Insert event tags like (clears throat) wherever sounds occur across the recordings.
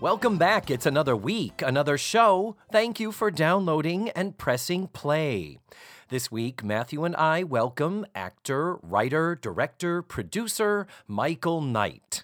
Welcome back. It's another week, another show. Thank you for downloading and pressing play. This week, Matthew and I welcome actor, writer, director, producer Michael Knight.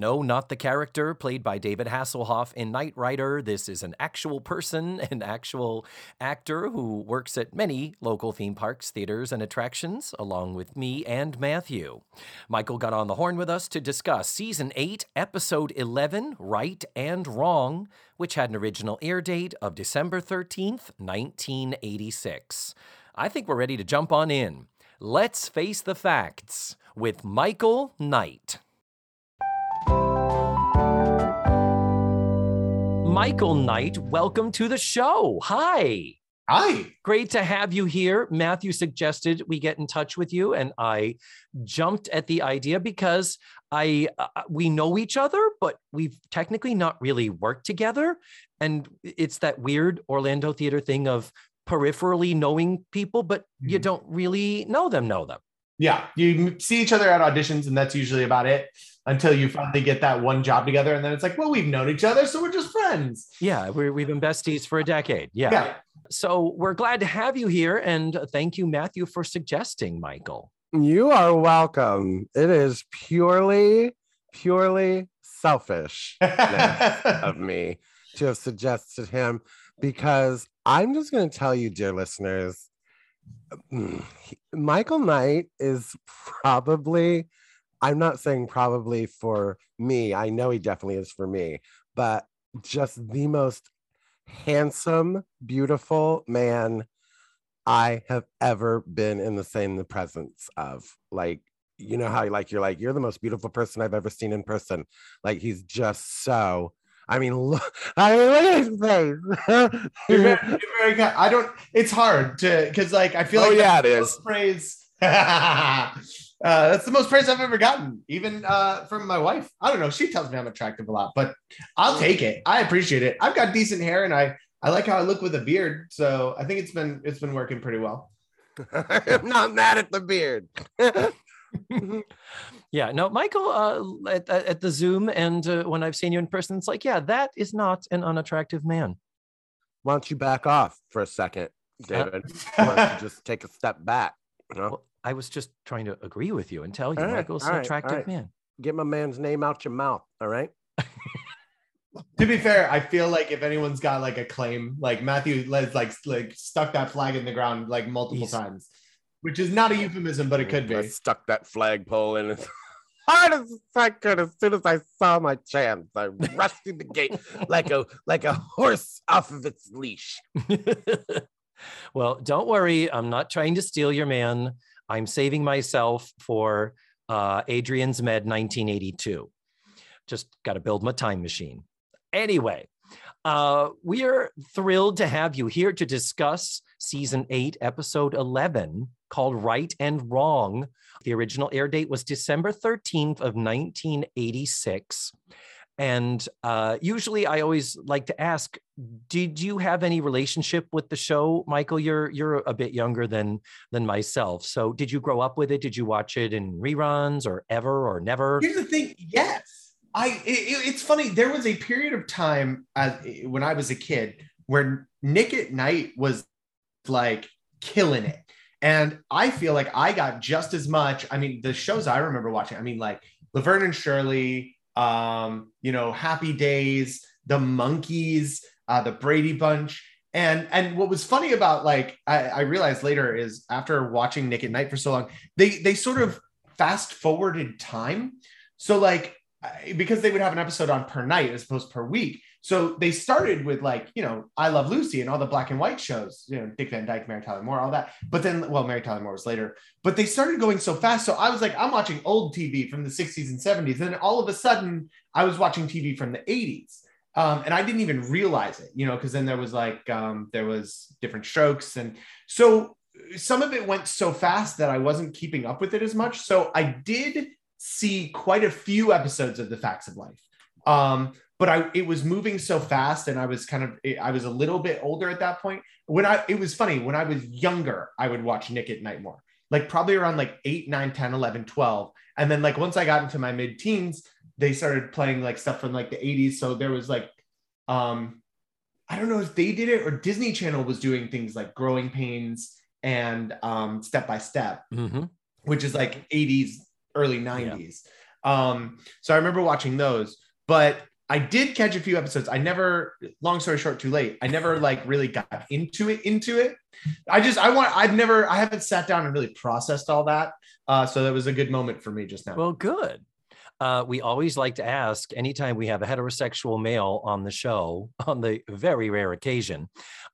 No, not the character played by David Hasselhoff in Knight Rider. This is an actual person, (laughs) an actual actor who works at many local theme parks, theaters, and attractions, along with me and Matthew. Michael got on the horn with us to discuss Season 8, Episode 11, Right and Wrong, which had an original air date of December 13th, 1986. I think we're ready to jump on in. Let's face the facts with Michael Knight. Michael Knight, welcome to the show. Hi. Hi. Great to have you here. Matthew suggested we get in touch with you, and I jumped at the idea because I uh, we know each other, but we've technically not really worked together. And it's that weird Orlando theater thing of peripherally knowing people, but mm-hmm. you don't really know them, know them. Yeah, you see each other at auditions, and that's usually about it until you finally get that one job together. And then it's like, well, we've known each other, so we're just friends. Yeah, we have been besties for a decade. Yeah. yeah. So we're glad to have you here. And thank you, Matthew, for suggesting Michael. You are welcome. It is purely, purely selfish (laughs) of me to have suggested him because I'm just going to tell you, dear listeners, (clears throat) Michael Knight is probably I'm not saying probably for me. I know he definitely is for me, but just the most handsome, beautiful man I have ever been in the same the presence of. Like, you know how like you're like, you're the most beautiful person I've ever seen in person. Like he's just so I mean, look, (laughs) I mean, look at his face. (laughs) you're very, you're very good. I don't, it's hard to, because like, I feel oh, like, yeah, it is. Praise. (laughs) Uh, that's the most praise I've ever gotten, even uh, from my wife. I don't know. She tells me I'm attractive a lot, but I'll take it. I appreciate it. I've got decent hair, and I I like how I look with a beard. So I think it's been it's been working pretty well. I'm (laughs) not mad at the beard. (laughs) yeah, no, Michael, uh, at, at the Zoom and uh, when I've seen you in person, it's like, yeah, that is not an unattractive man. Why don't you back off for a second, uh, David? Why don't you just take a step back? You know? Well, I was just trying to agree with you and tell you, Michael's an right, attractive right. man. Get my man's name out your mouth. All right. (laughs) to be fair, I feel like if anyone's got like a claim, like Matthew Les like like stuck that flag in the ground like multiple He's... times, which is not a euphemism, but it could be. I stuck that flagpole in as (laughs) hard as I could. As soon as I saw my chance, I rushed through the gate (laughs) like a like a horse off of its leash. well, don't worry. I'm not trying to steal your man. I'm saving myself for uh, Adrian Zmed 1982. Just got to build my time machine. Anyway, uh, we are thrilled to have you here to discuss season eight, episode 11, called Right and Wrong. The original air date was December 13th of 1986. And uh, usually, I always like to ask, did you have any relationship with the show, Michael? You're you're a bit younger than than myself. So, did you grow up with it? Did you watch it in reruns, or ever, or never? Here's the thing. Yes, I. It, it's funny. There was a period of time as, when I was a kid where Nick at Night was like killing it, and I feel like I got just as much. I mean, the shows I remember watching. I mean, like Laverne and Shirley um, you know, Happy Days, the Monkees, uh, the Brady Bunch. And and what was funny about like I, I realized later is after watching Nick at Night for so long, they they sort of fast forwarded time. So like because they would have an episode on per night as opposed per week. So they started with like, you know, I Love Lucy and all the black and white shows, you know, Dick Van Dyke, Mary Tyler Moore, all that. But then, well, Mary Tyler Moore was later, but they started going so fast. So I was like, I'm watching old TV from the 60s and 70s. And then all of a sudden, I was watching TV from the 80s. Um, and I didn't even realize it, you know, because then there was like um, there was Diff'rent Strokes, and so some of it went so fast that I wasn't keeping up with it as much. So I did see quite a few episodes of The Facts of Life. Um, but I it was moving so fast and I was kind of I was a little bit older at that point. When I it was funny, when I was younger, I would watch Nick at Night more. Like probably around like 8, 9, 10, 11, 12. And then like once I got into my mid-teens, they started playing like stuff from like the 80s. So there was like um I don't know if they did it or Disney Channel was doing things like Growing Pains and um Step by Step, Mm-hmm. which is like 80s, early 90s. Um, so I remember watching those, but I did catch a few episodes. I never, long story short, too late. I never like really got into it, into it. I just, I want, I've never, I haven't sat down and really processed all that. Uh, so that was a good moment for me just now. Well, good. Uh, we always like to ask anytime we have a heterosexual male on the show, (laughs) on the very rare occasion,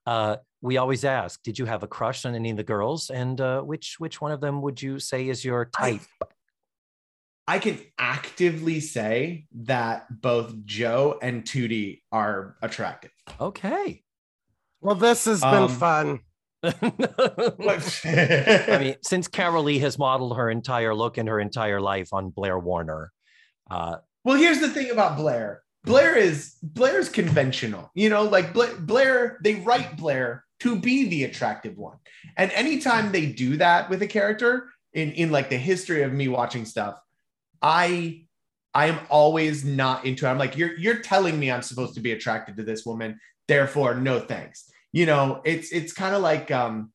uh, we always ask, did you have a crush on any of the girls? And uh, which which one of them would you say is your type? I can actively say that both Jo and Tootie are attractive. Okay. Well, this has been Um, fun. (laughs) (laughs) I mean, since Carol Lee has modeled her entire look and her entire life on Blair Warner, uh, Well, here's the thing about Blair. Blair is Blair's conventional. You know, like Bla- Blair, they write Blair to be the attractive one. And anytime they do that with a character in in like the history of me watching stuff, I I am always not into it. I'm like, you're you're telling me I'm supposed to be attracted to this woman, therefore, no thanks. You know, it's it's kind of like um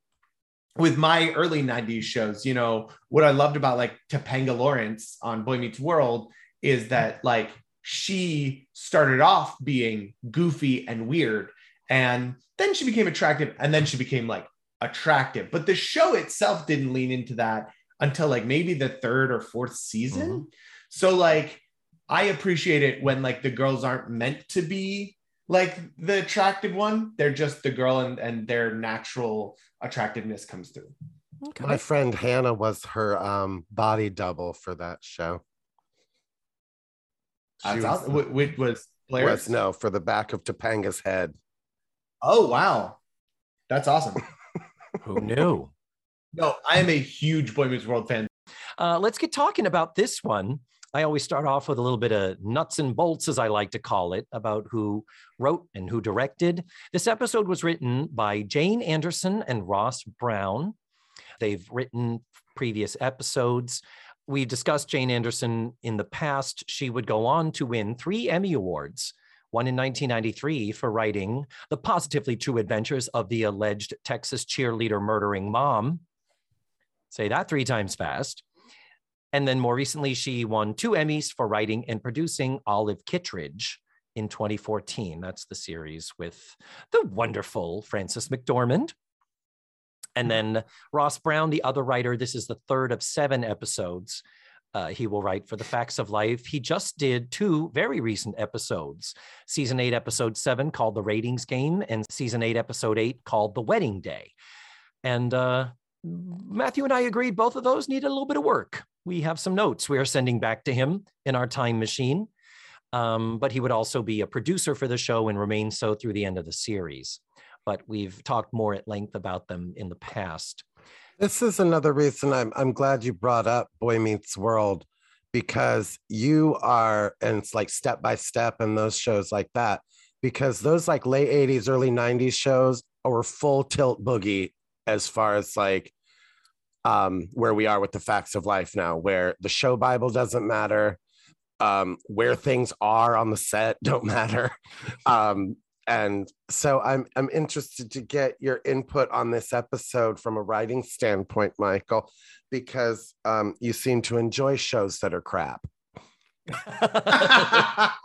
with my early 90s shows, you know, what I loved about like Topanga Lawrence on Boy Meets World is that like she started off being goofy and weird and then she became attractive and then she became like attractive but the show itself didn't lean into that until like maybe the third or fourth season so like i appreciate it when like the girls aren't meant to be like the attractive one they're just the girl and and their natural attractiveness comes through okay. My friend Hannah was her um, body double for that show. She was, awesome. Wh- which was Blair was no for the back of Topanga's head. oh wow that's awesome (laughs) Who knew? No, I am a huge Boy Meets World fan. Uh, let's get talking about this one. I always start off with a little bit of nuts and bolts, as I like to call it, about who wrote and who directed. This episode was written by Jane Anderson and Ross Brown. They've written previous episodes. We've discussed Jane Anderson in the past. She would go on to win three Emmy Awards one in 1993 for writing The Positively True Adventures of the Alleged Texas Cheerleader Murdering Mom. Say that three times fast. And then more recently, she won two Emmys for writing and producing Olive Kitteridge in 2014. That's the series with the wonderful Frances McDormand. And then Ross Brown, the other writer, this is the third of seven episodes. Uh, he will write for The Facts of Life. He just did two very recent episodes season eight, episode seven, called The Ratings Game, and season eight, episode eight, called The Wedding Day. And uh, Matthew and I agreed both of those needed a little bit of work. We have some notes we are sending back to him in our time machine. Um, but he would also be a producer for the show and remain so through the end of the series. But we've talked more at length about them in the past. This is another reason I'm I'm glad you brought up Boy Meets World because you are and it's like step by step and those shows like that because those like late 80s early 90s shows are full tilt boogie as far as like um where we are with the facts of life now where the show bible doesn't matter um where things are on the set (laughs) don't matter um and so I'm I'm interested to get your input on this episode from a writing standpoint, Michael, because um, you seem to enjoy shows that are crap. (laughs)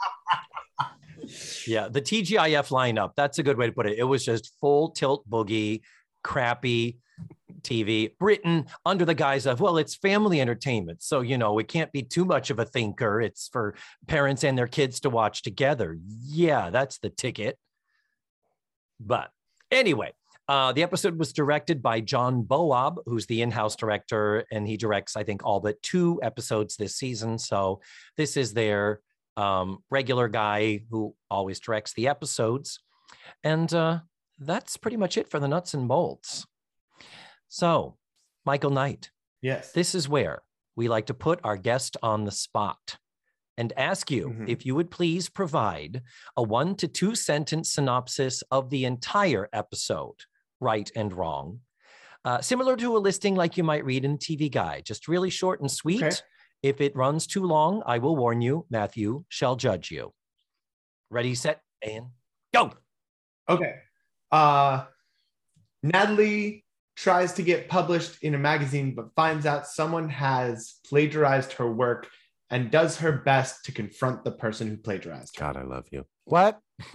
Yeah, the TGIF lineup, that's a good way to put it. It was just full tilt boogie, crappy TV, written under the guise of, well, it's family entertainment. So, you know, it can't be too much of a thinker. It's for parents and their kids to watch together. Yeah, that's the ticket. But anyway, uh, the episode was directed by John Bowab, who's the in house director, and he directs, I think, all but two episodes this season. So this is their um, regular guy who always directs the episodes. And uh, that's pretty much it for the nuts and bolts. So, Michael Knight, Yes. this is where we like to put our guest on the spot and ask you Mhm. if you would please provide a one to two sentence synopsis of the entire episode, right and wrong. Uh, similar to a listing like you might read in TV Guide, just really short and sweet. Okay. If it runs too long, I will warn you, Matthew shall judge you. Ready, set, and go. Okay. Uh, Natalie tries to get published in a magazine, but finds out someone has plagiarized her work and does her best to confront the person who plagiarized. her. God, I love you. What? (laughs)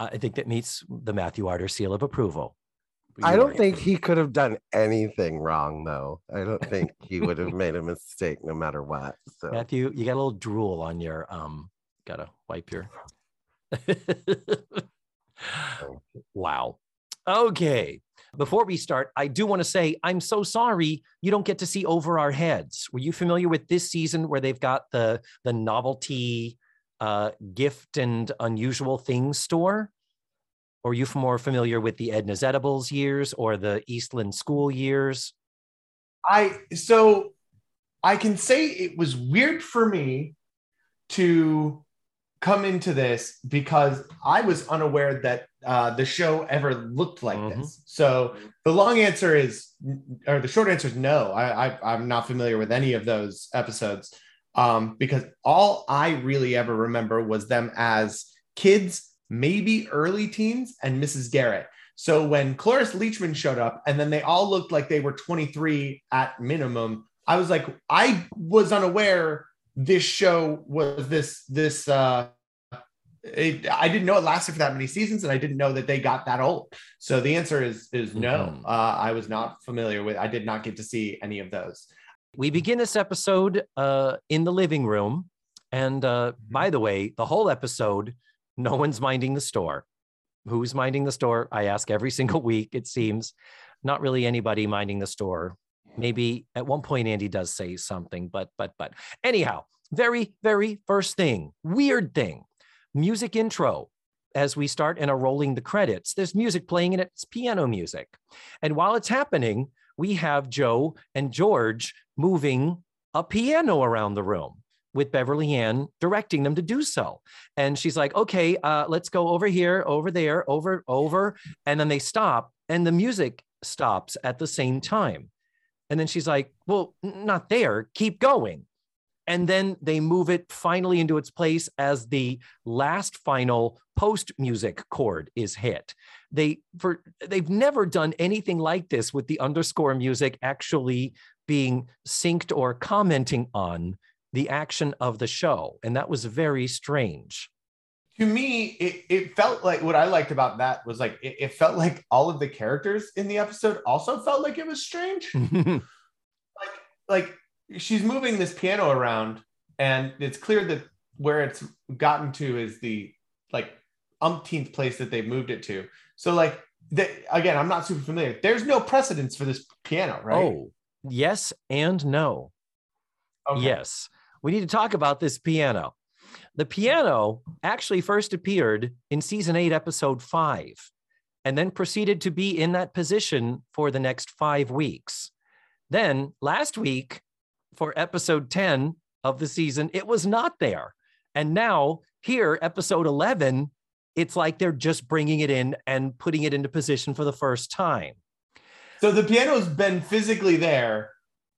I think that meets the Matthew Arter seal of approval. I don't are- think he could have done anything wrong, though. I don't think he would have made a mistake no matter what. So Matthew, you got a little drool on your um. Gotta wipe your. (laughs) (laughs) wow. Okay. Before we start, I do want to say I'm so sorry you don't get to see over our heads. Were you familiar with this season where they've got the the novelty uh, gift and unusual things store? Or are you more familiar with the Edna's Edibles years or the Eastland School years? I so I can say it was weird for me to come into this because I was unaware that uh, the show ever looked like Mhm. this. So the long answer is, or the short answer is no. I, I I'm not familiar with any of those episodes um, because all I really ever remember was them as kids, maybe early teens, and Mrs. Garrett. So when Cloris Leachman showed up, and then they all looked like they were 23 at minimum, I was like, I was unaware this show was this this. uh it, I didn't know it lasted for that many seasons, and I didn't know that they got that old. So the answer is is no. Mhm. Uh, I was not familiar with. I did not get to see any of those. we begin this episode uh, in the living room. And uh, by the way, the whole episode, no one's minding the store. Who's minding the store? I ask every single (laughs) week, it seems. Not really anybody minding the store. Maybe at one point Andy does say something, but, but, but. Anyhow, very, very first thing, weird thing music intro. As we start and are rolling the credits, there's music playing and it's piano music. And while it's happening, we have Jo and George moving a piano around the room with Beverly Ann directing them to do so. And she's like, okay, uh, let's go over here, over there, over, over. And then they stop and the music stops at the same time. And then she's like, well, not there, keep going. And then they move it finally into its place as the last final post music chord is hit. They for they've never done anything like this with the underscore music actually being synced or commenting on the action of the show. And that was very strange to me it, it felt like what i liked about that was like it, it felt like all of the characters in the episode also felt like it was strange. (laughs) Like like she's moving this piano around and it's clear that where it's gotten to is the like umpteenth place that they've moved it to. So like the, again i'm not super familiar. There's no precedence for this piano right? Oh yes and no. Okay. yes. We need to talk about this piano the piano actually first appeared in season 8 episode 5 and then proceeded to be in that position for the next 5 weeks. Then last week for episode 10 of the season it was not there. And now here episode 11 it's like they're just bringing it in and putting it into position for the first time. So the piano's been physically there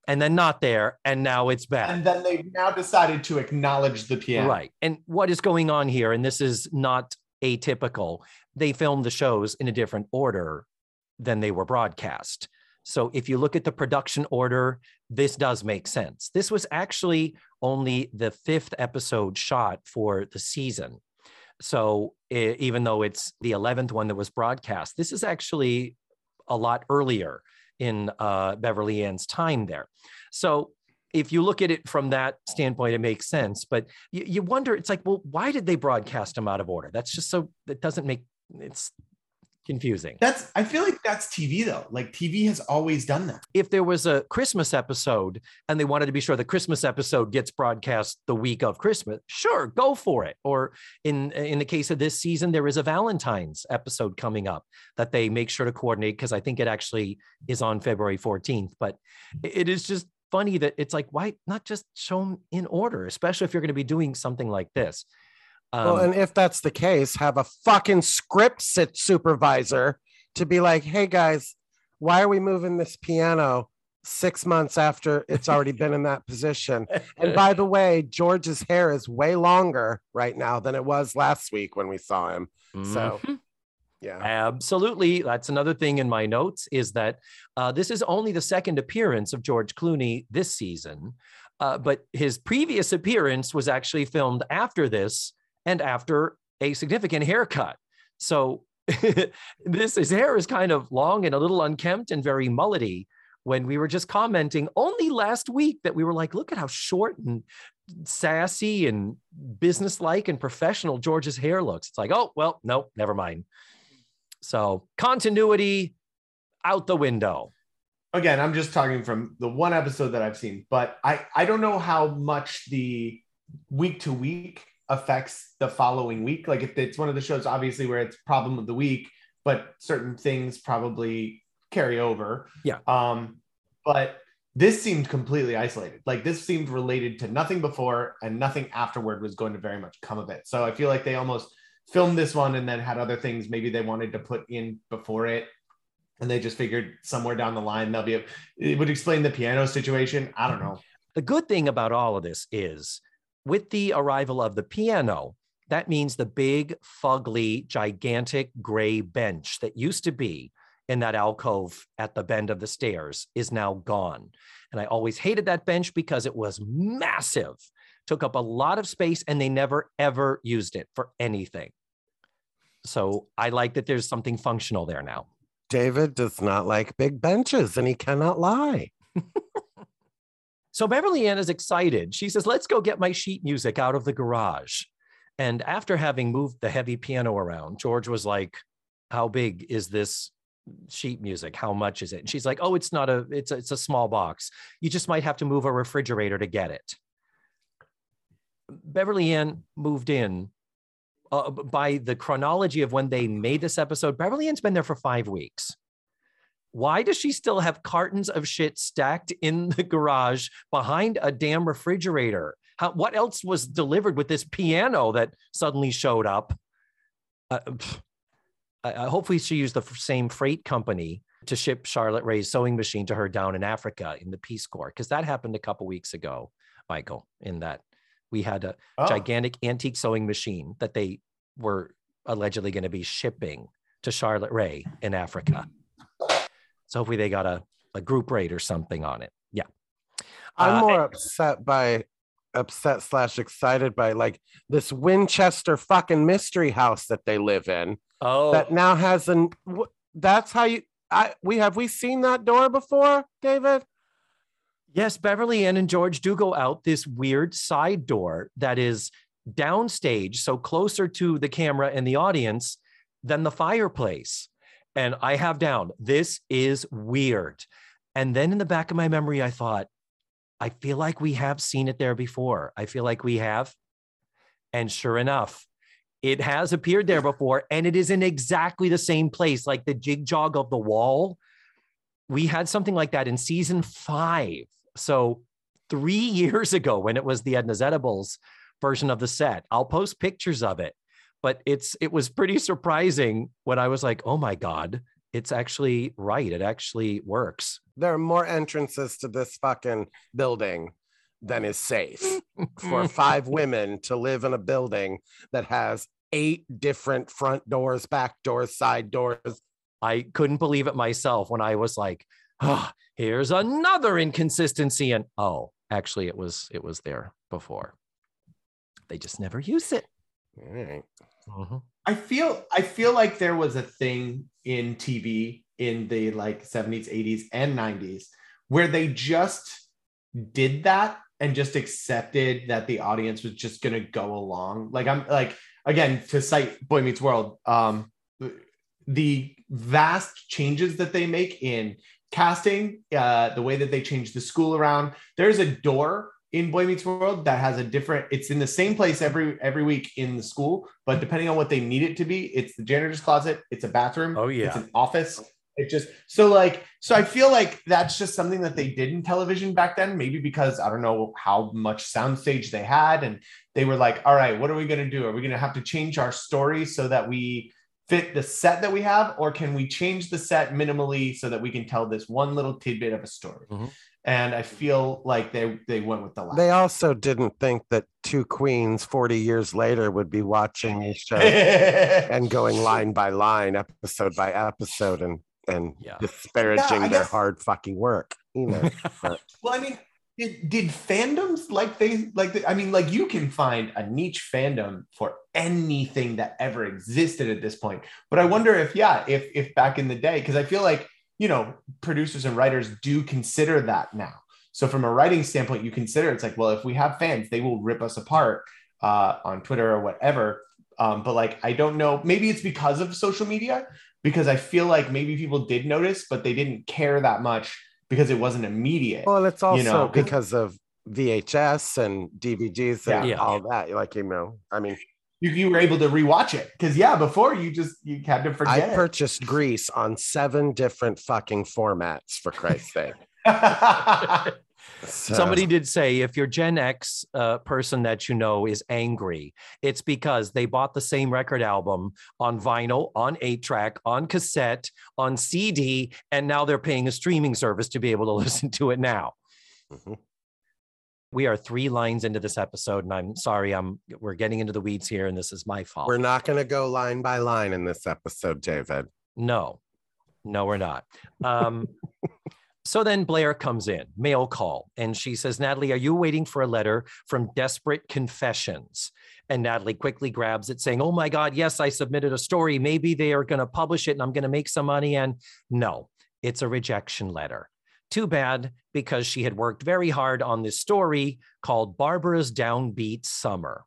and then not there and now it's back and then they've now decided to acknowledge the piano Right. And what is going on here, and this is not atypical, they filmed the shows in a different order than they were broadcast. So if you look at the production order, this does make sense. This was actually only the fifth episode shot for the season. So even though it's the 11th one that was broadcast, this is actually a lot earlier in uh, Beverly Ann's time there. So if you look at it from that standpoint, it makes sense. But you, you wonder, it's like, well, why did they broadcast them out of order? That's just so that doesn't make it's confusing. That's I feel like that's TV though. Like TV has always done that. If there was a Christmas episode and they wanted to be sure the Christmas episode gets broadcast the week of Christmas, sure, go for it. Or in in the case of this season, there is a Valentine's episode coming up that they make sure to coordinate because I think it actually is on February 14th. But it is just funny that it's like, why not just show them in order, especially if you're going to be doing something like this. Um, well, and if that's the case, have a fucking script sit supervisor to be like, hey guys, why are we moving this piano six months after it's already been in that position? And by the way, George's hair is way longer right now than it was last week when we saw him. So, mhm. yeah. Absolutely. That's another thing in my notes is that uh, this is only the second appearance of George Clooney this season. Uh, but his previous appearance was actually filmed after this and after a significant haircut. So (laughs) this his hair is kind of long and a little unkempt and very mullety. When we were just commenting only last week that we were like, look at how short and sassy and businesslike and professional George's hair looks. It's like, oh well, no, never mind. So continuity out the window. Again, I'm just talking from the one episode that I've seen, but I I don't know how much the week to week affects the following week. Like if it's one of the shows, obviously where it's problem of the week, but certain things probably carry over. Yeah. Um, but this seemed completely isolated. Like this seemed related to nothing before and nothing afterward was going to very much come of it. So I feel like they almost filmed this one and then had other things maybe they wanted to put in before it. And they just figured somewhere down the line they'll be it would explain the piano situation. I don't know. The good thing about all of this is with the arrival of the piano, that means the big, fugly, gigantic gray bench that used to be in that alcove at the bend of the stairs is now gone. And I always hated that bench because it was massive, took up a lot of space, and they never ever used it for anything. So I like that there's something functional there now. David does not like big benches and he cannot lie. (laughs) So Beverly Ann is excited. She says, Let's go get my sheet music out of the garage. And after having moved the heavy piano around, George was like, How big is this sheet music? How much is it? And she's like, Oh, it's not a, it's a, it's a small box. You just might have to move a refrigerator to get it. Beverly Ann moved in uh, by the chronology of when they made this episode. Beverly Ann's been there for five weeks why does she still have cartons of shit stacked in the garage behind a damn refrigerator? How, what else was delivered with this piano that suddenly showed up? Uh, I, I, hopefully, she used the same freight company to ship Charlotte Rae's sewing machine to her down in Africa in the Peace Corps, because that happened a couple weeks ago, Michael. In that we had a Oh. gigantic antique sewing machine that they were allegedly going to be shipping to Charlotte Ray in Africa. So hopefully they got a, a group rate or something on it. Yeah. I'm Uh, more upset by upset slash excited by like this Winchester fucking mystery house that they live in Oh, that now has an that's how you I we have we seen that door before, David? yes. Beverly Ann and George do go out this weird side door that is downstage, so closer to the camera and the audience than the fireplace. And I have down, this is weird. And then in the back of my memory, I thought, I feel like we have seen it there before. I feel like we have. And sure enough, it has appeared there before, and it is in exactly the same place, like the jig jog of the wall. We had something like that in season five. So three (laughs) years ago, when it was the Edna's Edibles version of the set, I'll post pictures of it. But it's it was pretty surprising when I was like, oh my God, it's actually right. It actually works. There are more entrances to this fucking building than is safe for (laughs) five women to live in a building that has eight different front doors, back doors, side doors. I couldn't believe it myself when I was like, oh, here's another inconsistency. And oh, actually it was it was there before. They just never use it. All right. Mhm. I feel I feel like there was a thing in TV in the like 70s, 80s, and 90s where they just did that and just accepted that the audience was just gonna go along. Like I'm like again to cite Boy Meets World, um the vast changes that they make in casting, uh, the way that they change the school around. There's a door in Boy Meets World that has a different. It's in the same place every every week in the school, but depending on what they need it to be, it's the janitor's closet, it's a bathroom, Oh, yeah. it's an office. It just so like so I feel like that's just something that they did in television back then. Maybe because I don't know how much soundstage they had, and they were like, "All right, what are we going to do? Are we going to have to change our story so that we fit the set that we have, or can we change the set minimally so that we can tell this one little tidbit of a story?" Mhm. And I feel like they they went with the last. They also didn't think that two queens 40 years later would be watching these shows (laughs) and and going line by line, episode by episode, and and Yeah. disparaging Yeah, their guess- hard fucking work. You know, (laughs) Well, I mean, did, did fandoms like they like? The, I mean, like you can find a niche fandom for anything that ever existed at this point. But I wonder if, yeah, if if back in the day, because I feel like you know producers and writers do consider that now. So from a writing standpoint, you consider it's like, well, if we have fans, they will rip us apart uh, on Twitter or whatever. Um, but like, I don't know. Maybe it's because of social media, because I feel like maybe people did notice, but they didn't care that much because it wasn't immediate. well, it's also know, 'cause- because of VHS and DVDs and Yeah. all that. Like, you know, I mean, you, you were able to rewatch it because yeah, before you just you had to forget. I forget. purchased Grease on seven different fucking formats, for Christ's sake. (laughs) So- Somebody did say if your Gen X uh, person that you know is angry, it's because they bought the same record album on vinyl, on eight track, on cassette, on CD, and now they're paying a streaming service to be able to (laughs) listen to it now. Mhm. We are three lines into this episode, and I'm sorry, I'm we're getting into the weeds here, and this is my fault. We're not going to go line by line in this episode, David. No, no, we're not. Um, (laughs) so then Blair comes in, mail call, and she says, Natalie, are you waiting for a letter from Desperate Confessions? And Natalie quickly grabs it, saying, Oh my God, yes, I submitted a story. Maybe they are going to publish it and I'm going to make some money. And no, it's a rejection letter. Too bad because she had worked very hard on this story called Barbara's Downbeat Summer.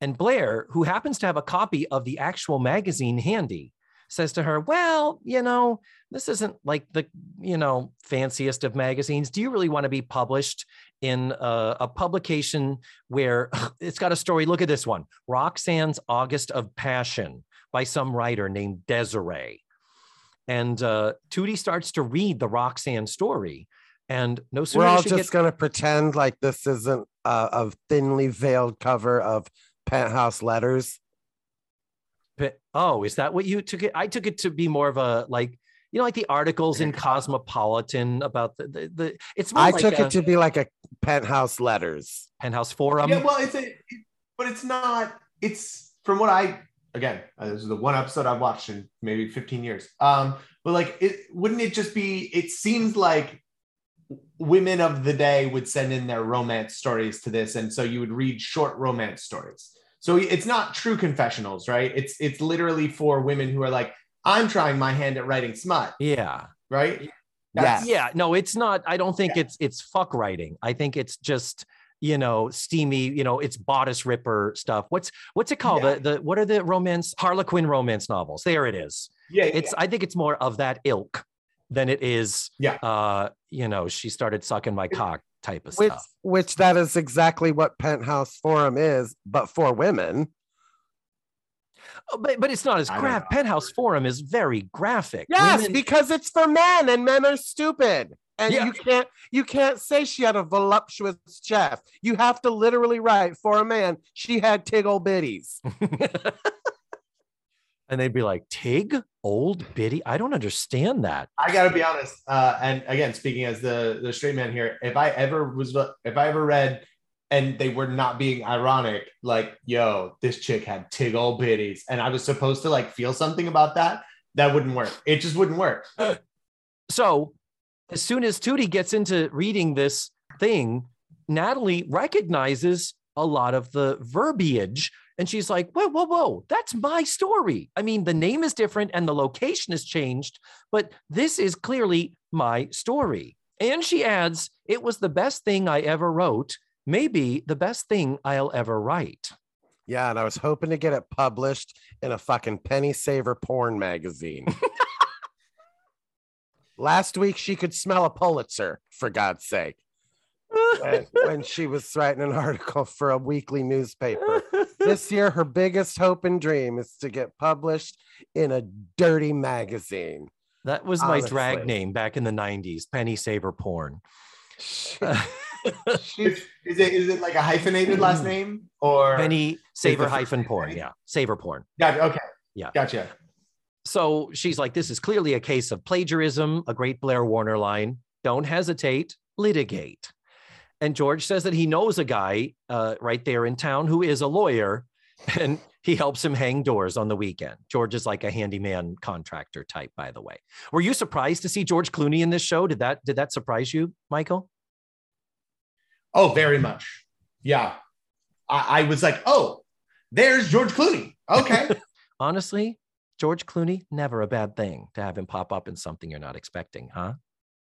And Blair, who happens to have a copy of the actual magazine handy, says to her, Well, you know, this isn't like the, you know, fanciest of magazines. Do you really want to be published in a, a publication where (laughs) it's got a story? Look at this one Roxanne's August of Passion by some writer named Desiree. And uh, Tootie starts to read the Roxanne story. And no We're all she just get, going to pretend like this isn't a, a thinly veiled cover of Penthouse Letters. But- oh, is that what you took it? I took it to be more of a like, you know, like the articles in Cosmopolitan about the the, the it's more I like took a it to be like a Penthouse Letters. Penthouse Forum. yeah, well, it's a, it- but it's not. It's from what I again. uh, This is the one episode I've watched in maybe 15 years. Um, but like, it wouldn't it just be? It seems like women of the day would send in their romance stories to this, and so you would read short romance stories. So it's not true confessionals, right? It's it's literally for women who are like, I'm trying my hand at writing smut, yeah. right? Yes. Yeah. No, it's not. I don't think it's it's fuck writing. I think it's just you know steamy. You know, it's bodice ripper stuff. What's what's it called? Yeah. The the what are the romance Harlequin romance novels? There it is. Yeah, It's I think it's more of that ilk than it is. Yeah. Uh, you know, she started sucking my cock type of Which, stuff. which that is exactly what Penthouse Forum is, but for women. Oh, But but it's not as graphic. Penthouse Forum is very graphic. Yes, Women- because it's for men and men are stupid. And Yeah. you can't you can't say she had a voluptuous chest. You have to literally write for a man. She had tiggle bitties. (laughs) and they'd be like, Tig, old biddy. I don't understand that. I gotta be honest. Uh, and again, speaking as the the straight man here, if I ever was, if I ever read, and they were not being ironic, like, yo, this chick had tig old bitties, and I was supposed to like feel something about that, that wouldn't work. It just wouldn't work. So as soon as Tootie gets into reading this thing, Natalie recognizes a lot of the verbiage. And she's like, whoa, whoa, whoa, that's my story. I mean, the name is different and the location has changed, but this is clearly my story. And she adds, it was the best thing I ever wrote, maybe the best thing I'll ever write. Yeah, and I was hoping to get it published in a fucking penny saver porn magazine. (laughs) Last week she could smell a Pulitzer, for God's sake. when, (laughs) when she was writing an article for a weekly newspaper. This year, her biggest hope and dream is to get published in a dirty magazine. That was my drag name back in the 90s, Penny Saver Porn. (laughs) Is, is it is it like a hyphenated last mm-hmm. name or Penny Saver hyphen porn. Yeah. Saver porn. Gotcha. Okay. Yeah. Gotcha. So she's like, this is clearly a case of plagiarism, a great Blair Warner line. Don't hesitate, litigate. And George says that he knows a guy uh, right there in town who is a lawyer (laughs) and he helps him hang doors on the weekend. George is like a handyman contractor type, by the way. Were you surprised to see George Clooney in this show? Did that did that surprise you, Michael? Oh, very much. Yeah. I, I was like, oh, there's George Clooney. Okay. (laughs) Honestly, George Clooney, never a bad thing to have him pop up in something you're not expecting, huh?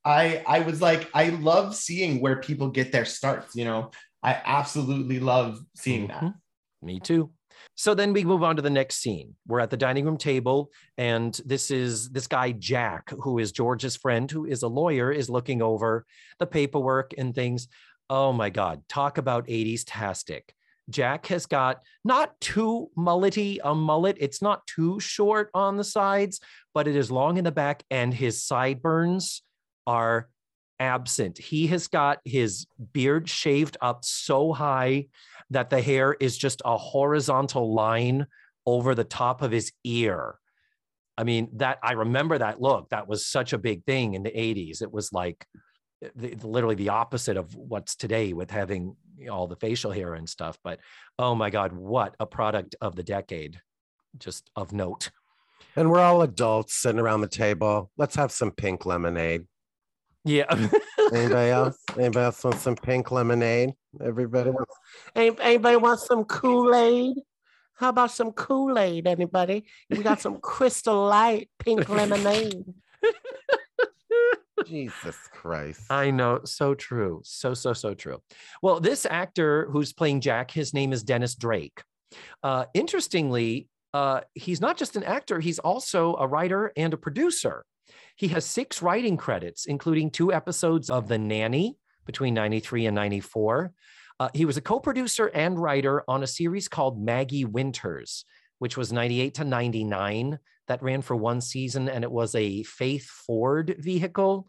I I was like, I love seeing where people get their starts. You know, I absolutely love seeing that. Mhm. Me too. So then we move on to the next scene. We're at the dining room table, and this is this guy, Jack, who is George's friend, who is a lawyer, is looking over the paperwork and things. Oh my God, talk about 80s tastic. Jack has got not too mullety a mullet. It's not too short on the sides, but it is long in the back, and his sideburns are absent. He has got his beard shaved up so high that the hair is just a horizontal line over the top of his ear. I mean, that I remember that look. That was such a big thing in the 80s. It was like eh, the, literally the opposite of what's today with having all the facial hair and stuff. But oh my God, what a product of the decade, just of note. And we're all adults sitting around the table. Let's have some pink lemonade. Yeah. Anybody (laughs) else? Anybody else want some pink lemonade? Everybody wants. Any- Anybody want some Kool Aid? How about some Kool Aid? Anybody? We got some (laughs) Crystal Light pink lemonade. (laughs) Jesus Christ! I know. So true. So, so, so true. Well, this actor who's playing Jack, his name is Dennis Drake. Uh, interestingly, uh, he's not just an actor, he's also a writer and a producer. He has six writing credits, including two episodes of The Nanny between 93 and 94. Uh, he was a co producer and writer on a series called Maggie Winters, which was 98 to 99. That ran for one season, and it was a Faith Ford vehicle.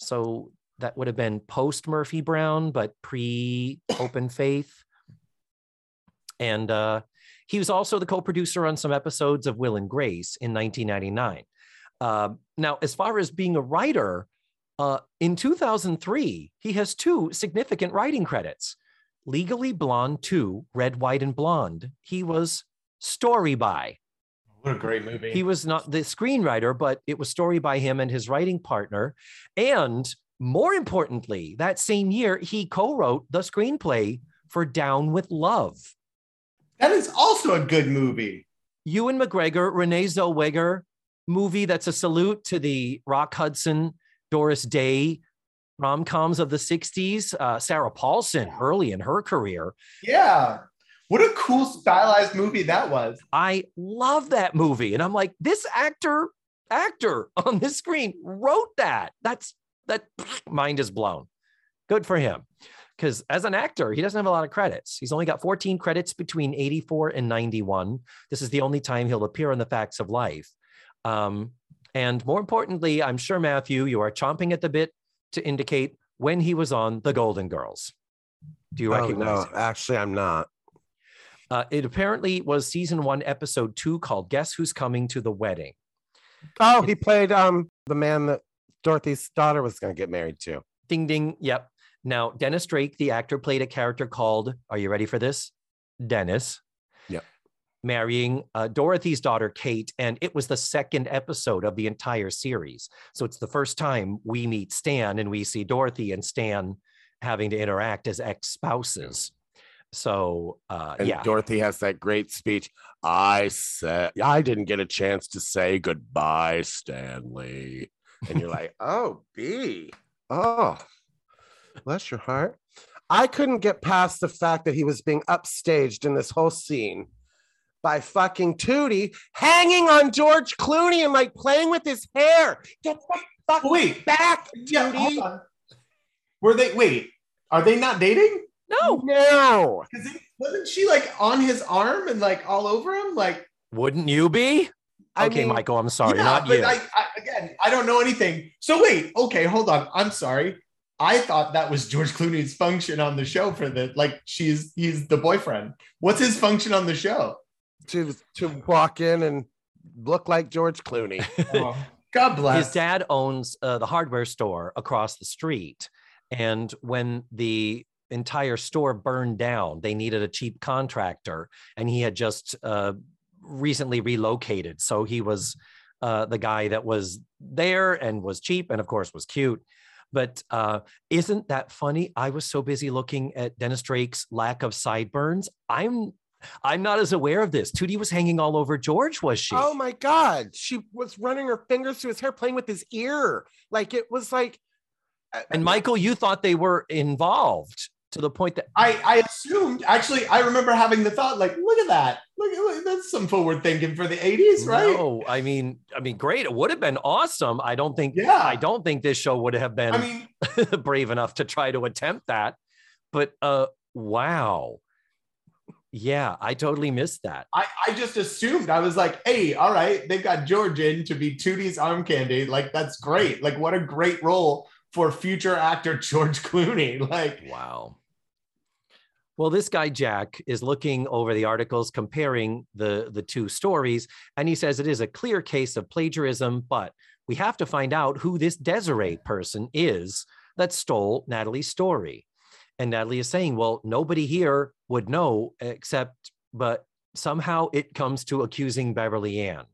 So that would have been post Murphy Brown, but pre Hope and Faith. And uh, he was also the co producer on some episodes of Will and Grace in 1999. Uh, now, as far as being a writer, uh, in 2003, he has two significant writing credits Legally Blonde 2, Red, White, and Blonde. He was story by. What a great movie. He was not the screenwriter, but it was story by him and his writing partner. And more importantly, that same year, he co wrote the screenplay for Down with Love. that is also a good movie. Ewan McGregor, Renee Zellweger movie that's a salute to the Rock Hudson, Doris Day rom coms of the 60s. Uh, Sarah Paulson, early in her career. Yeah. What a cool stylized movie that was. I love that movie. And I'm like, this actor, actor on this screen wrote that. That's that (sniffs) mind is blown. Good for him. Because as an actor, he doesn't have a lot of credits. He's only got 14 credits between 84 and 91. This is the only time he'll appear on The Facts of Life. Um, and more importantly, I'm sure, Matthew, you are chomping at the bit to indicate when he was on The Golden Girls. Do you Oh, recognize no, him? actually, I'm not. Uh, it apparently was season one, episode two, called Guess Who's Coming to the Wedding. Oh, he played um the man that Dorothy's daughter was going to get married to. Ding, ding. Yep. Now, Dennis Drake, the actor, played a character called, are you ready for this? Dennis. Yep. Marrying uh, Dorothy's daughter, Kate. And it was the second episode of the entire series. So it's the first time we meet Stan and we see Dorothy and Stan having to interact as ex spouses. So, uh, And yeah. Dorothy has that great speech. I said I didn't get a chance to say goodbye, Stanley. And you're like, (laughs) oh, B. Oh, bless your heart. I couldn't get past the fact that he was being upstaged in this whole scene by fucking Tootie hanging on George Clooney and like playing with his hair. Get the fuck Wait, back, yeah, Tootie. on. Were they? Wait, are they not dating? No, No. Because wasn't she like on his arm and like all over him? Like, wouldn't you be? I okay, mean, Michael, I'm sorry, yeah, not but you. I, I, again, I don't know anything. So wait, okay, hold on. I'm sorry. I thought that was George Clooney's function on the show for the like she's he's the boyfriend. What's his function on the show? To to walk in and look like George Clooney. (laughs) Oh, God bless. His dad owns uh, the hardware store across the street. And when the entire store burned down, they needed a cheap contractor. And he had just uh, recently relocated. So he was uh, the guy that was there and was cheap and, of course, was cute. But uh, isn't that funny? I was so busy looking at Dennis Drake's lack of sideburns. I'm I'm not as aware of this. Tootie was hanging all over George, was she? Oh my god, she was running her fingers through his hair, playing with his ear. Like it was like. uh, And Michael, you thought they were involved to the point that I, I assumed actually I remember having the thought like look at that look, look that's some forward thinking for the 80s right no, I mean, I mean, great. It would have been awesome. I don't think. Yeah. I don't think this show would have been I mean (laughs) brave enough to try to attempt that. But uh, wow, yeah, I totally missed that. I, I just assumed I was like hey all right they've got George in to be Tootie's arm candy like that's great like what a great role for future actor George Clooney like Wow. Well, this guy Jack is looking over the articles, comparing the the two stories, and he says it is a clear case of plagiarism, but we have to find out who this Desiree person is that stole Natalie's story. And Natalie is saying, well, nobody here would know except, but somehow it comes to accusing Beverly Ann.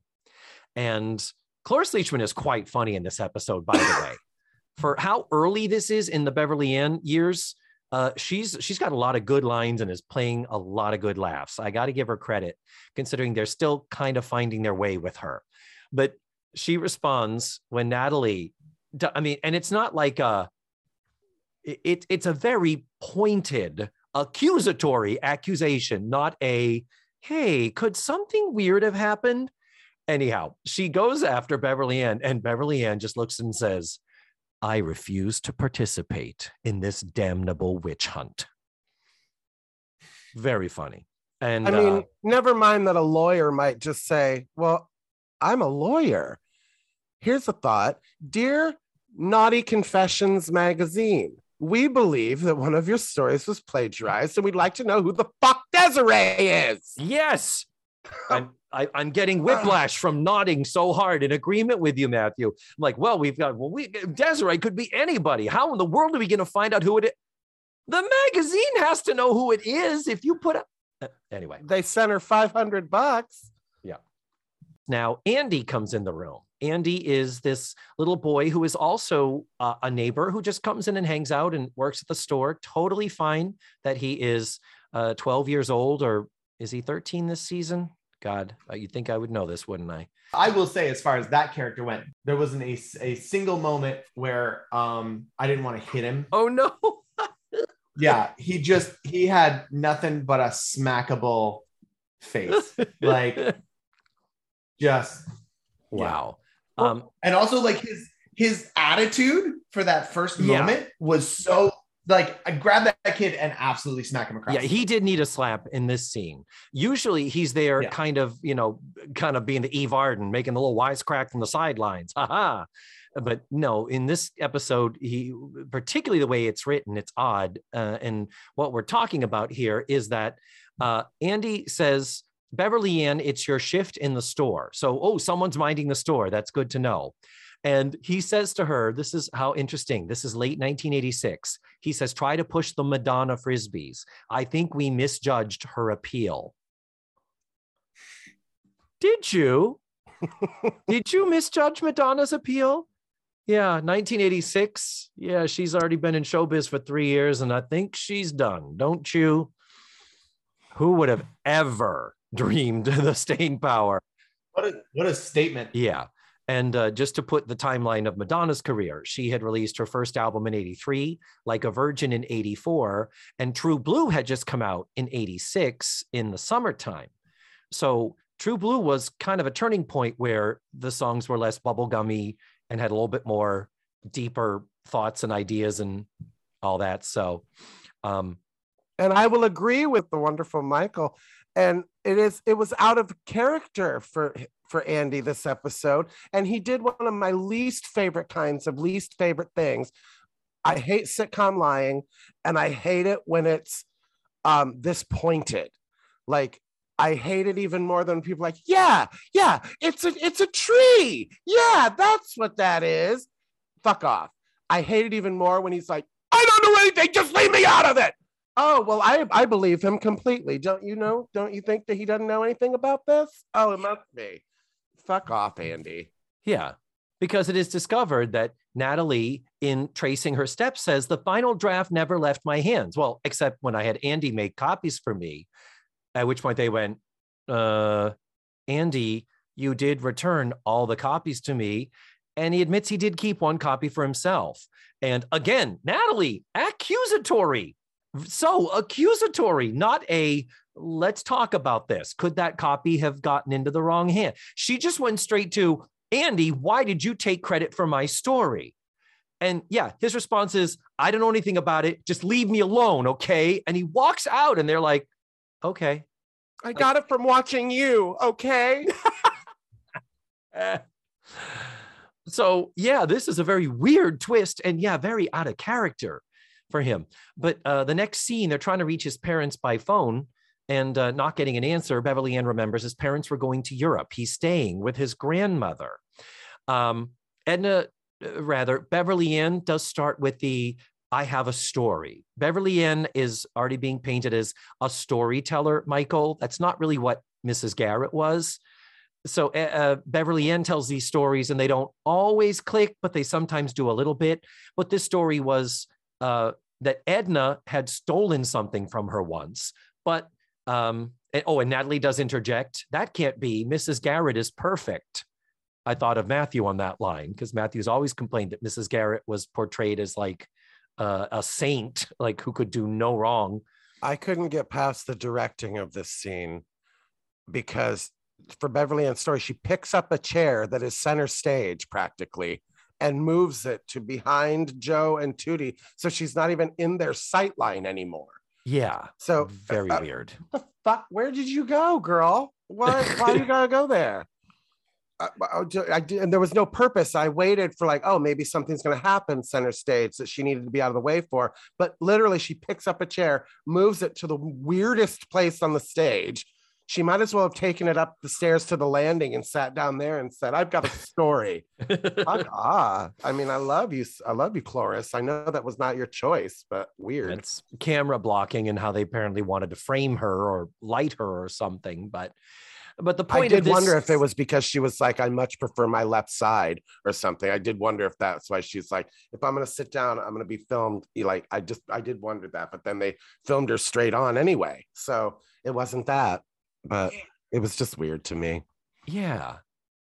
And Cloris Leachman is quite funny in this episode, by the way. (laughs) For how early this is in the Beverly Ann years, uh, she's she's got a lot of good lines and is playing a lot of good laughs. I got to give her credit, considering they're still kind of finding their way with her. But she responds when Natalie, I mean, and it's not like a, it, it's a very pointed, accusatory accusation, not a, hey, could something weird have happened? Anyhow, she goes after Beverly Ann, and Beverly Ann just looks and says, I refuse to participate in this damnable witch hunt. Very funny. And I mean, uh, never mind that a lawyer might just say, Well, I'm a lawyer. Here's a thought Dear Naughty Confessions magazine, we believe that one of your stories was plagiarized, and we'd like to know who the fuck Desiree is. yes, I'm, I, I'm getting whiplash from nodding so hard in agreement with you, Matthew. I'm like, well, we've got, well, we, Desiree could be anybody. How in the world are we going to find out who it is? The magazine has to know who it is if you put up. Uh, anyway, They sent her 500 bucks. Yeah. Now, Andy comes in the room. Andy is this little boy who is also uh, a neighbor who just comes in and hangs out and works at the store. Totally fine that he is uh, 12 years old, or is he 13 this season? God, uh, you'd think I would know this, wouldn't I? I will say, as far as that character went, there wasn't a, a single moment where um, I didn't want to hit him. Oh, no. (laughs) Yeah, he just he had nothing but a smackable face, (laughs) like just wow. Well, Um, and also like his his attitude for that first Yeah. moment was so like I grabbed that kid and absolutely smack him across. yeah, he did need a slap in this scene. Usually he's there Yeah. kind of, you know, kind of being the Eve Arden, making the little wisecrack from the sidelines. (laughs) Haha. But no, in this episode, he particularly the way it's written, it's odd. Uh, and what we're talking about here is that uh, Andy says, Beverly Ann, it's your shift in the store. So, oh, someone's minding the store. That's good to know. And he says to her, This is how interesting. This is late 1986. He says, Try to push the Madonna frisbees. I think we misjudged her appeal. Did you? (laughs) Did you misjudge Madonna's appeal? Yeah, 1986. Yeah, she's already been in showbiz for three years, and I think she's done, don't you? Who would have ever dreamed the staying power? what a what a statement. Yeah. And uh, just to put the timeline of Madonna's career, she had released her first album in 83, Like a Virgin in 84, and True Blue had just come out in 86 in the summertime. So True Blue was kind of a turning point where the songs were less bubblegummy and had a little bit more deeper thoughts and ideas and all that. So, um, and I will agree with the wonderful Michael. And it is it was out of character for for Andy this episode, and he did one of my least favorite kinds of least favorite things. I hate sitcom lying, and I hate it when it's um, this pointed. Like I hate it even more than people like, yeah, yeah, it's a it's a tree. Yeah, that's what that is. Fuck off. I hate it even more when he's like, I don't know anything, just leave me out of it. Oh, well, I I believe him completely. Don't you know? Don't you think that he doesn't know anything about this? Oh, it must be. Fuck off, Andy. Yeah, because it is discovered that Natalie, in tracing her steps, says the final draft never left my hands. Well, except when I had Andy make copies for me, at which point they went, uh, Andy, you did return all the copies to me. And he admits he did keep one copy for himself. And again, Natalie, accusatory. So accusatory, not a let's talk about this. Could that copy have gotten into the wrong hand? She just went straight to Andy, why did you take credit for my story? And yeah, his response is, I don't know anything about it. Just leave me alone. Okay. And he walks out and they're like, okay. I got it from watching you. Okay. (laughs) (laughs) so yeah, this is a very weird twist and yeah, very out of character for him. But uh, the next scene, they're trying to reach his parents by phone and uh, not getting an answer. Beverly Ann remembers his parents were going to Europe. He's staying with his grandmother. Um, Edna, uh, rather, Beverly Ann does start with the I have a story. Beverly Ann is already being painted as a storyteller, Michael. That's not really what Mrs. Garrett was. So uh, uh, Beverly Ann tells these stories and they don't always click, but they sometimes do a little bit. But this story was uh, that Edna had stolen something from her once, but um, and, oh, and Natalie does interject. That can't be. Mrs. Garrett is perfect. I thought of Matthew on that line because Matthew's always complained that Mrs. Garrett was portrayed as like uh, a saint, like who could do no wrong. I couldn't get past the directing of this scene because for Beverly Ann's story, she picks up a chair that is center stage practically and moves it to behind Jo and Tootie. So she's not even in their sight line anymore. Yeah. So very uh, weird. What the fuck? Where did you go, girl? Why? Why you gotta go there? (laughs) I, I, did, and there was no purpose. I waited for like, oh, maybe something's going to happen center stage that she needed to be out of the way for. But literally, she picks up a chair, moves it to the weirdest place on the stage, she might as well have taken it up the stairs to the landing and sat down there and said, I've got a story. (laughs) ah, I mean, I love you. I love you, Cloris. I know that was not your choice, but weird. It's camera blocking and how they apparently wanted to frame her or light her or something. But but the point I did this... wonder if it was because she was like, I much prefer my left side or something. I did wonder if that's why she's like, if I'm gonna sit down, I'm gonna be filmed. Like, I just I did wonder that, but then they filmed her straight on anyway. So it wasn't that but it was just weird to me. Yeah.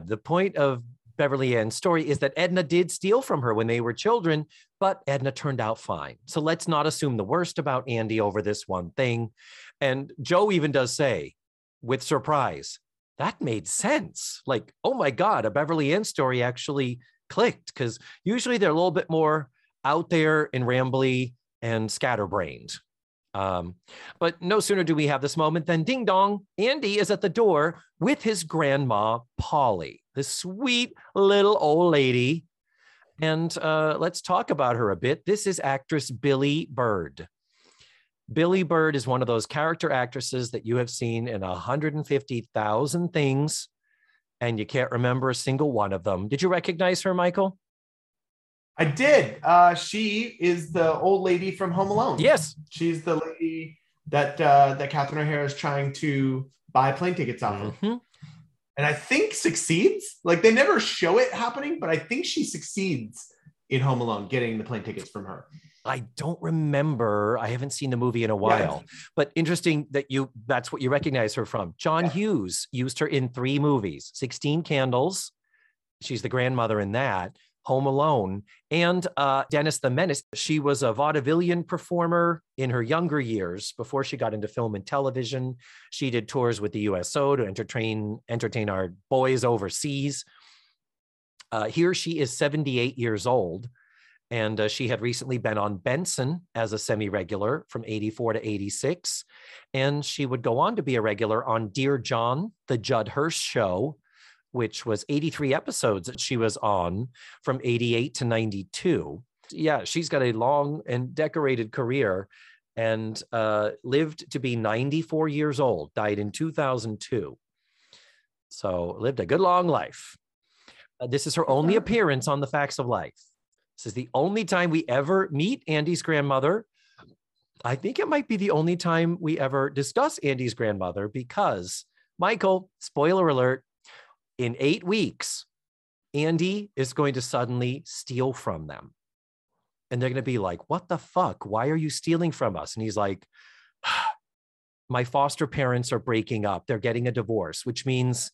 The point of Beverly Ann's story is that Edna did steal from her when they were children, but Edna turned out fine. So let's not assume the worst about Andy over this one thing. And Jo even does say, with surprise, that made sense. Like, oh my God, a Beverly Ann story actually clicked because usually they're a little bit more out there and rambly and scatterbrained. Um, but no sooner do we have this moment than ding dong, Andy is at the door with his grandma, Polly, this sweet little old lady. And uh, let's talk about her a bit. This is actress Billie Bird. Billie Bird is one of those character actresses that you have seen in 150,000 things, and you can't remember a single one of them. Did you recognize her, Michael? I did. Uh, she is the old lady from Home Alone. Yes, she's the lady that uh, that Catherine O'Hara is trying to buy plane tickets off of, mm-hmm. and I think succeeds. Like they never show it happening, but I think she succeeds in Home Alone getting the plane tickets from her. I don't remember. I haven't seen the movie in a while, yeah. but interesting that you that's what you recognize her from. John yeah. Hughes used her in three movies 16 Candles. She's the grandmother in that. Home Alone, and uh, Dennis the Menace. She was a vaudevillian performer in her younger years before she got into film and television. She did tours with the USO to entertain entertain our boys overseas. Uh, here she is 78 years old. And uh, she had recently been on Benson as a semi regular from 84 to 86. And she would go on to be a regular on Dear John, the Judd Hirsch show, which was 83 episodes that she was on from 88 to 92. Yeah, she's got a long and decorated career and uh, lived to be 94 years old, died in 2002. So lived a good long life. Uh, this is her only appearance on the Facts of Life. This is the only time we ever meet Andy's grandmother. I think it might be the only time we ever discuss Andy's grandmother because, Michael, spoiler alert, in eight weeks, Andy is going to suddenly steal from them. And they're going to be like, What the fuck? Why are you stealing from us? And he's like, (sighs) My foster parents are breaking up. They're getting a divorce, which means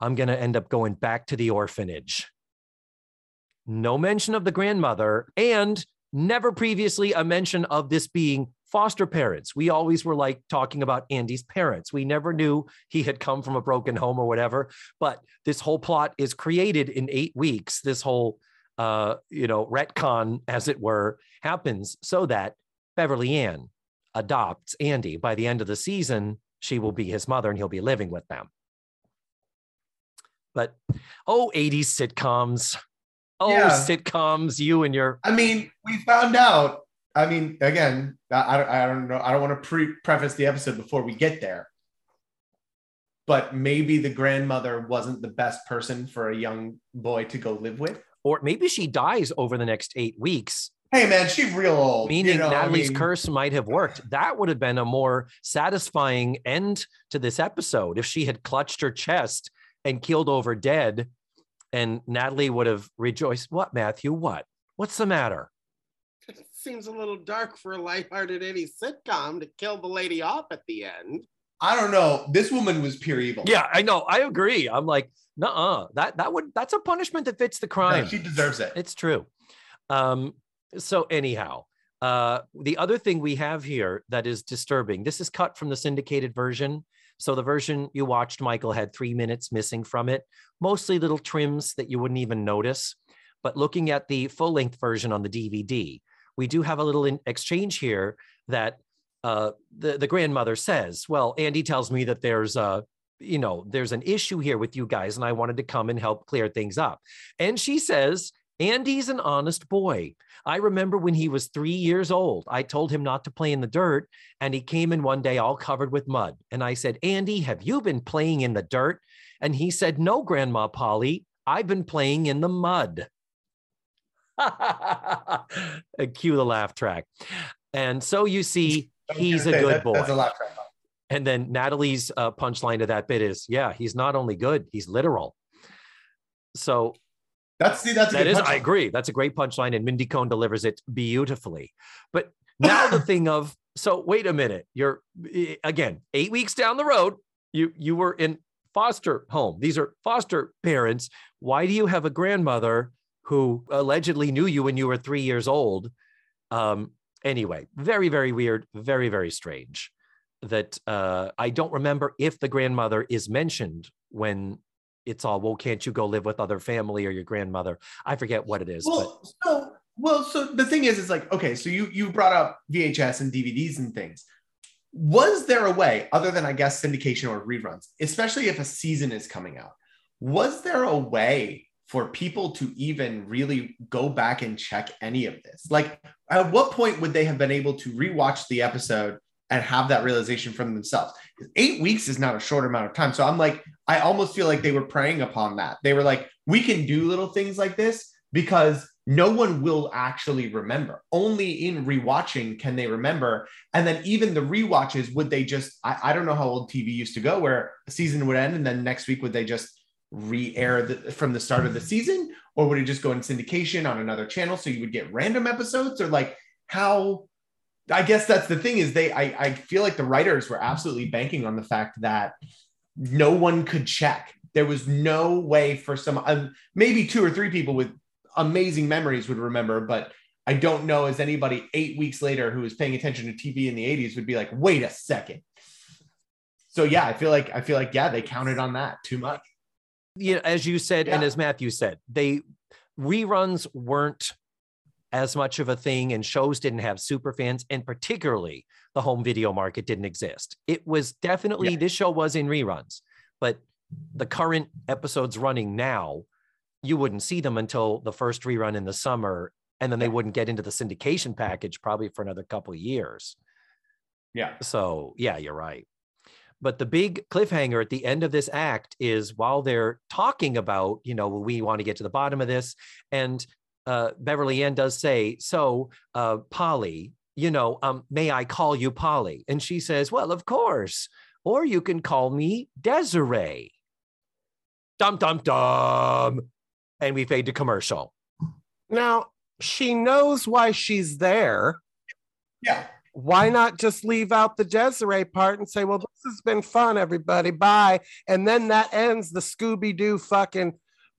I'm going to end up going back to the orphanage. No mention of the grandmother and never previously a mention of this being foster parents. We always were like talking about Andy's parents. We never knew he had come from a broken home or whatever. But this whole plot is created in eight weeks. This whole, uh, you know, retcon, as it were, happens so that Beverly Ann adopts Andy. By the end of the season, she will be his mother and he'll be living with them. But oh, 80s sitcoms. Oh, Yeah. sitcoms, you and your I mean, we found out. I mean, again, I, I don't- I don't know. I don't want to pre preface the episode before we get there. But maybe the grandmother wasn't the best person for a young boy to go live with. or maybe she dies over the next eight weeks, Hey, man, she's real old. meaning you know, I Natalie's mean, curse might have worked. That would have been a more satisfying end to this episode if she had clutched her chest and keeled over dead, and Natalie would have rejoiced. What, Matthew? What? What's the matter? It seems a little dark for a lighthearted 80s sitcom to kill the lady off at the end. I don't know. This woman was pure evil. Yeah, I know. I agree. I'm like, nah, that that would that's a punishment that fits the No, crime. she deserves it. It's true. Um, so anyhow, uh, the other thing we have here that is disturbing. This is cut from the syndicated version. So the version you watched, Michael, had three minutes missing from it, mostly little trims that you wouldn't even notice. But looking at the full length version on the DVD, we do have a little exchange here that uh, the the grandmother says, "Well, Andy tells me that there's a." You know, there's an issue here with you guys, and I wanted to come and help clear things up. And she says, Andy's an honest boy. I remember when he was three years old, I told him not to play in the dirt, and he came in one day all covered with mud. And I said, Andy, have you been playing in the dirt? And he said, No, Grandma Polly, I've been playing in the mud. (laughs) Cue the laugh track. And so you (laughs) see, he's a good that- boy. That's a laugh track. And then Natalie's uh, punchline to that bit is, yeah, he's not only good, he's literal. So That's see, that's a that is. I agree. That's a great punchline, and Mindy Cohn delivers it beautifully. But now the thing of, (laughs) so wait a minute, you're again eight weeks down the road. You you were in foster home. These are foster parents. Why do you have a grandmother who allegedly knew you when you were three years old? Um, anyway, very very weird, very very strange. That uh, I don't remember if the grandmother is mentioned when it's all well can't you go live with other family or your grandmother i forget what it is but Well, so well, so the thing is, it's like okay, so you you brought up VHS and DVDs and things. Was there a way, other than I guess syndication or reruns, especially if a season is coming out? Was there a way for people to even really go back and check any of this? Like, at what point would they have been able to rewatch the episode and have that realization from themselves? Eight weeks is not a short amount of time. So I'm like, I almost feel like they were preying upon that. They were like, we can do little things like this because no one will actually remember. Only in rewatching can they remember. And then even the rewatches, would they just, I, I don't know how old TV used to go where a season would end and then next week would they just re-air the, from the start of the season? Or would it just go in syndication on another channel so you would get random episodes? Or like how i guess that's the thing is they i, I feel like the writers were absolutely banking on the fact that no one could check. There was no way for some um, maybe two or three people with amazing memories would remember but i don't know as anybody eight weeks later who was paying attention to tv in the 80s would be like wait a second. So yeah i feel like i feel like yeah they counted on that too much you know, as you said and as matthew said they reruns weren't as much of a thing and shows didn't have super fans and particularly the home video market didn't exist. It was definitely Yeah. this show was in reruns, but the current episodes running now, you wouldn't see them until the first rerun in the summer and then they wouldn't get into the syndication package probably for another couple of years. Yeah. So, yeah, you're right. But the big cliffhanger at the end of this act is while they're talking about, you know, we want to get to the bottom of this. And uh, Beverly Ann does say, So, uh, Polly, you know, um, may I call you Polly? And she says, Well, of course. Or you can call me Desiree. Dum, dum, dum. And we fade to commercial. Now, she knows why she's there. Yeah. Why not just leave out the Desiree part and say, well, this has been fun, everybody. Bye. And then that ends the Scooby Doo fucking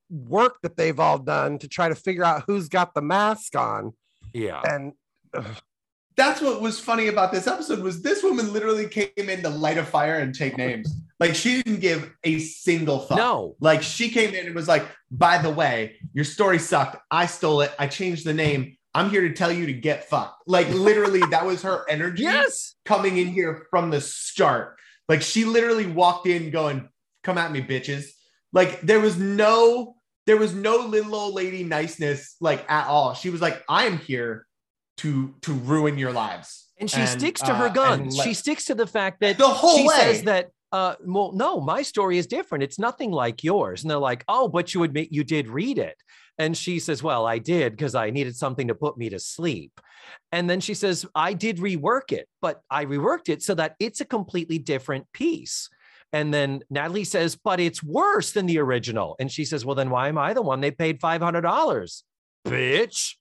work that they've all done to try to figure out who's got the mask on. Yeah. And That's what was funny about this episode was this woman literally came in to light a fire and take names. Like she didn't give a single thought. No. Like she came in and was like, by the way, your story sucked. I stole it. I changed the name. I'm here to tell you to get fucked. Like literally, that was her energy Yes. coming in here from the start. Like she literally walked in going, come at me, bitches. Like there was no, there was no little old lady niceness like at all. She was like, I am here to to ruin your lives. And she And, sticks to uh, her guns. let- she sticks to the fact that the whole she way. says that uh well no my story is different it's nothing like yours and they're like oh but you admit you did read it and she says well i did because i needed something to put me to sleep. And then she says i did rework it but i reworked it so that it's a completely different piece. And then natalie says but it's worse than the original. And she says well then why am i the one they paid $500 bitch.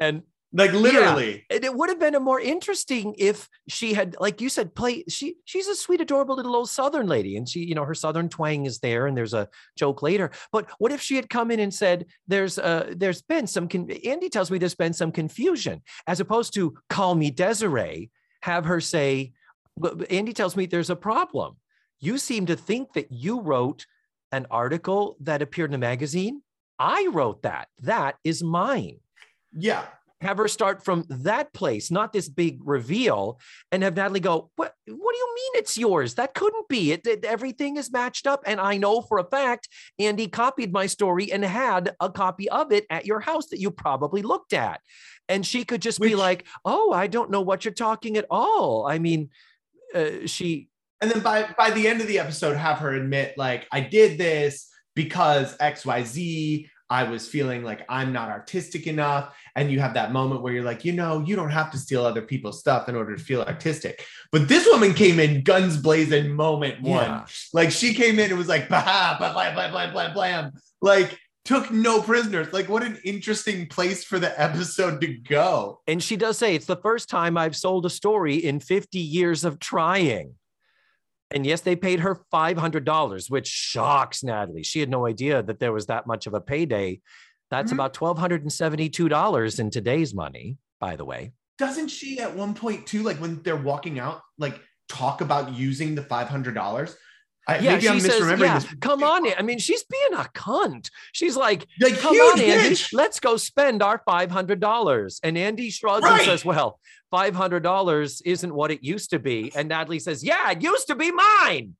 And like literally. and it would have been a more interesting if she had, like you said, play. She she's a sweet, adorable little old Southern lady, and she, you know, her Southern twang is there, and there's a joke later. But what if she had come in and said, "There's uh, there's been some." Con- Andy tells me there's been some confusion, as opposed to call me Desiree. Have her say, "But- but Andy tells me there's a problem. You seem to think that you wrote an article that appeared in a magazine. I wrote that. That is mine Yeah. Have her start from that place, not this big reveal, and have Natalie go, "What? What do you mean it's yours? That couldn't be. It, it- everything is matched up, and I know for a fact Andy copied my story and had a copy of it at your house that you probably looked at." And she could just be like, "Oh, I don't know what you're talking at all." I mean, uh, she And then by by the end of the episode, have her admit, like, I did this because XYZ. I was feeling like I'm not artistic enough. And you have that moment where you're like, you know, you don't have to steal other people's stuff in order to feel artistic. But this woman came in guns blazing moment one. Yeah. Like she came in and was like, bah, blah, blah, blah, blah, blah, blam. Like took no prisoners. Like what an interesting place for the episode to go. and she does say it's the first time I've sold a story in 50 years of trying. And yes, they paid her $500, which shocks Natalie. She had no idea that there was that much of a payday. That's Mhm. about $1,272 in today's money, by the way. doesn't she at one point too like when they're walking out like talk about using the $500 I, Yeah, maybe i'm she says, misremembering yeah, this come on. I mean, she's being a cunt. She's like, like come on, Andy, let's go spend our $500. And Andy shrugs and says, well, $500 isn't what it used to be. And Natalie says, yeah, it used to be mine.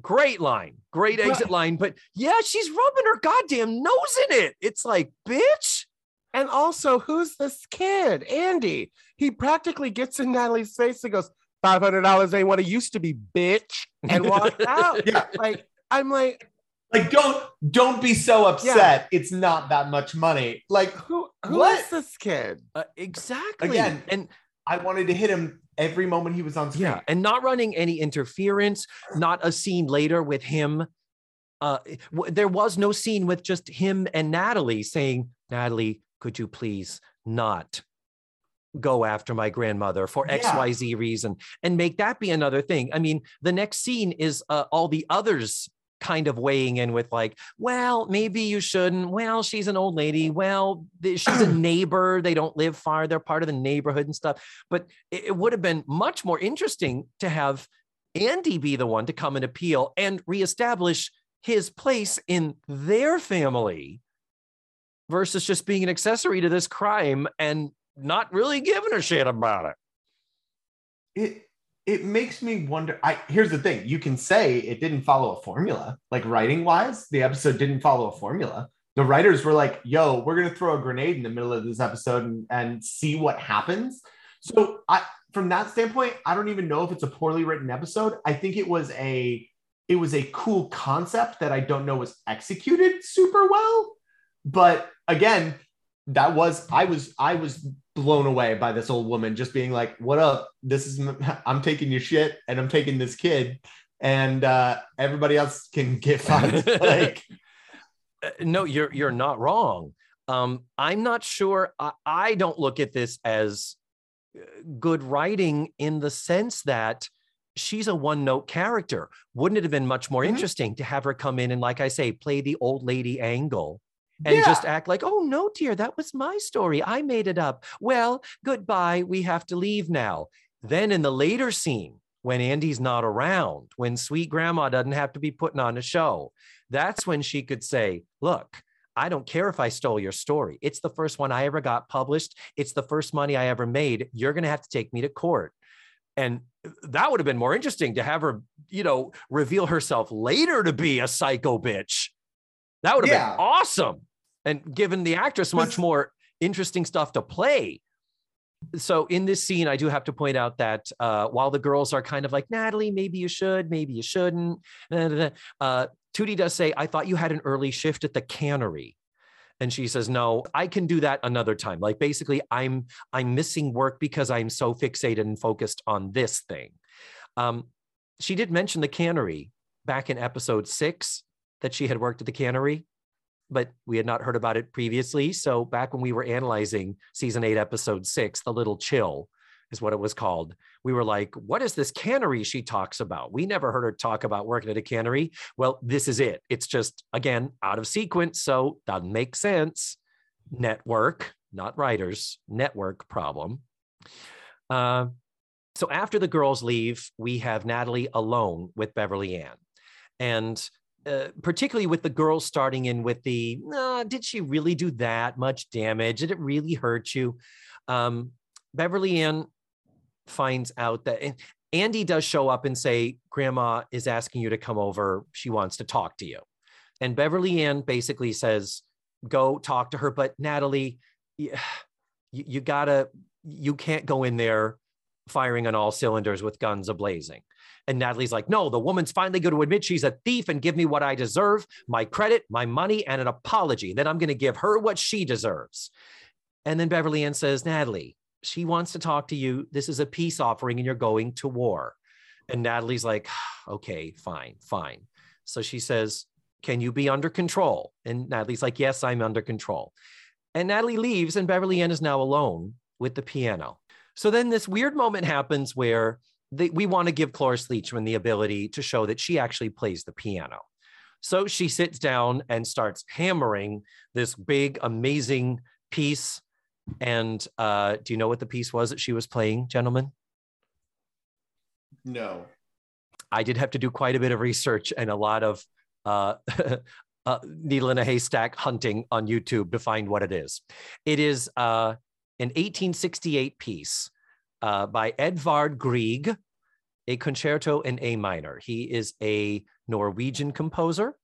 Great line, great Right. exit line. But yeah, she's rubbing her goddamn nose in it. It's like, bitch. and also, who's this kid? Andy. He practically gets in Natalie's face and goes, $500 ain't what it used to be, bitch. And (laughs) walks out. yeah Like, I'm like, like don't don't be so upset it's not that much money like who who is What? this kid? Uh, exactly. Again, and i wanted to hit him every moment he was on screen Yeah, and not running any interference, not a scene later with him. Uh, w- there was no scene with just him and Natalie saying, Natalie, could you please not go after my grandmother for Yeah. XYZ reason and make that be another thing? I mean, the next scene is uh, all the others kind of weighing in with like, well, maybe you shouldn't. Well, she's an old lady. Well, she's a (clears throat) neighbor. They don't live far. They're part of the neighborhood and stuff. But it would have been much more interesting to have Andy be the one to come and appeal and reestablish his place in their family versus just being an accessory to this crime and not really giving a shit about it. It it makes me wonder. I here's the thing: you can say it didn't follow a formula, like writing wise, the episode didn't follow a formula. The writers were like, "Yo, we're gonna throw a grenade in the middle of this episode and, and see what happens." So, I from that standpoint, I don't even know if it's a poorly written episode. I think it was a it was a cool concept that I don't know was executed super well. But again, that was I was I was blown away by this old woman just being like, "What up? This is (laughs) I'm taking your shit and I'm taking this kid, and uh, everybody else can (laughs) get fucked." like, (laughs) no, you're you're not wrong. Um, I'm not sure. I, I don't look at this as uh, good writing in the sense that she's a one note character. Wouldn't it have been much more Mhm. interesting to have her come in and, like I say, play the old lady angle and Yeah. just act like, oh, no, dear, that was my story. I made it up. Well, goodbye. We have to leave now. Then in the later scene, when Andy's not around, when sweet grandma doesn't have to be putting on a show, that's when she could say, look, I don't care if I stole your story. It's the first one I ever got published. It's the first money I ever made. You're going to have to take me to court. And uh, that would have been more interesting to have her, you know, reveal herself later to be a psycho bitch. That would have Yeah. been awesome and given the actress much more interesting stuff to play. So in this scene, I do have to point out that uh, while the girls are kind of like, Natalie, maybe you should, maybe you shouldn't, da, da, da," uh, Tootie does say, I thought you had an early shift at the cannery. And she says, no, I can do that another time. Like basically, I'm I'm missing work because I'm so fixated and focused on this thing. Um, she did mention the cannery back in episode six that she had worked at the cannery, but we had not heard about it previously. So back when we were analyzing season eight, episode six, the little chill is what it was called. We were like, what is this cannery she talks about? We never heard her talk about working at a cannery. Well, this is it. It's just, again, out of sequence. So doesn't make sense. Network, not writers, network problem. Uh, so after the girls leave, we have Natalie alone with Beverly Ann. And uh, particularly with the girls starting in with the, "Nah, did she really do that much damage? Did it really hurt you? Um, Beverly Ann finds out that and Andy does show up and say, Grandma is asking you to come over. She wants to talk to you. And Beverly Ann basically says, Go talk to her. But Natalie, (sighs) you, you gotta, you can't go in there firing on all cylinders with guns ablazing. And Natalie's like, No, the woman's finally going to admit she's a thief and give me what I deserve my credit, my money, and an apology. Then I'm going to give her what she deserves. And then Beverly Ann says, Natalie, she wants to talk to you. This is a peace offering and you're going to war. And Natalie's like, (sighs) okay, fine, fine. So she says, Can you be under control? And Natalie's like, Yes, I'm under control. And Natalie leaves, and Beverly Ann is now alone with the piano. So then this weird moment happens where they, we want to give Cloris Leachman the ability to show that she actually plays the piano. So she sits down and starts hammering this big, amazing piece. And uh, do you know what the piece was that she was playing, gentlemen? no. I did have to do quite a bit of research and a lot of uh, (laughs) uh, needle in a haystack hunting on YouTube to find what it is. It is uh, an 1868 piece uh, by Edvard Grieg, a concerto in A minor. He is a Norwegian composer,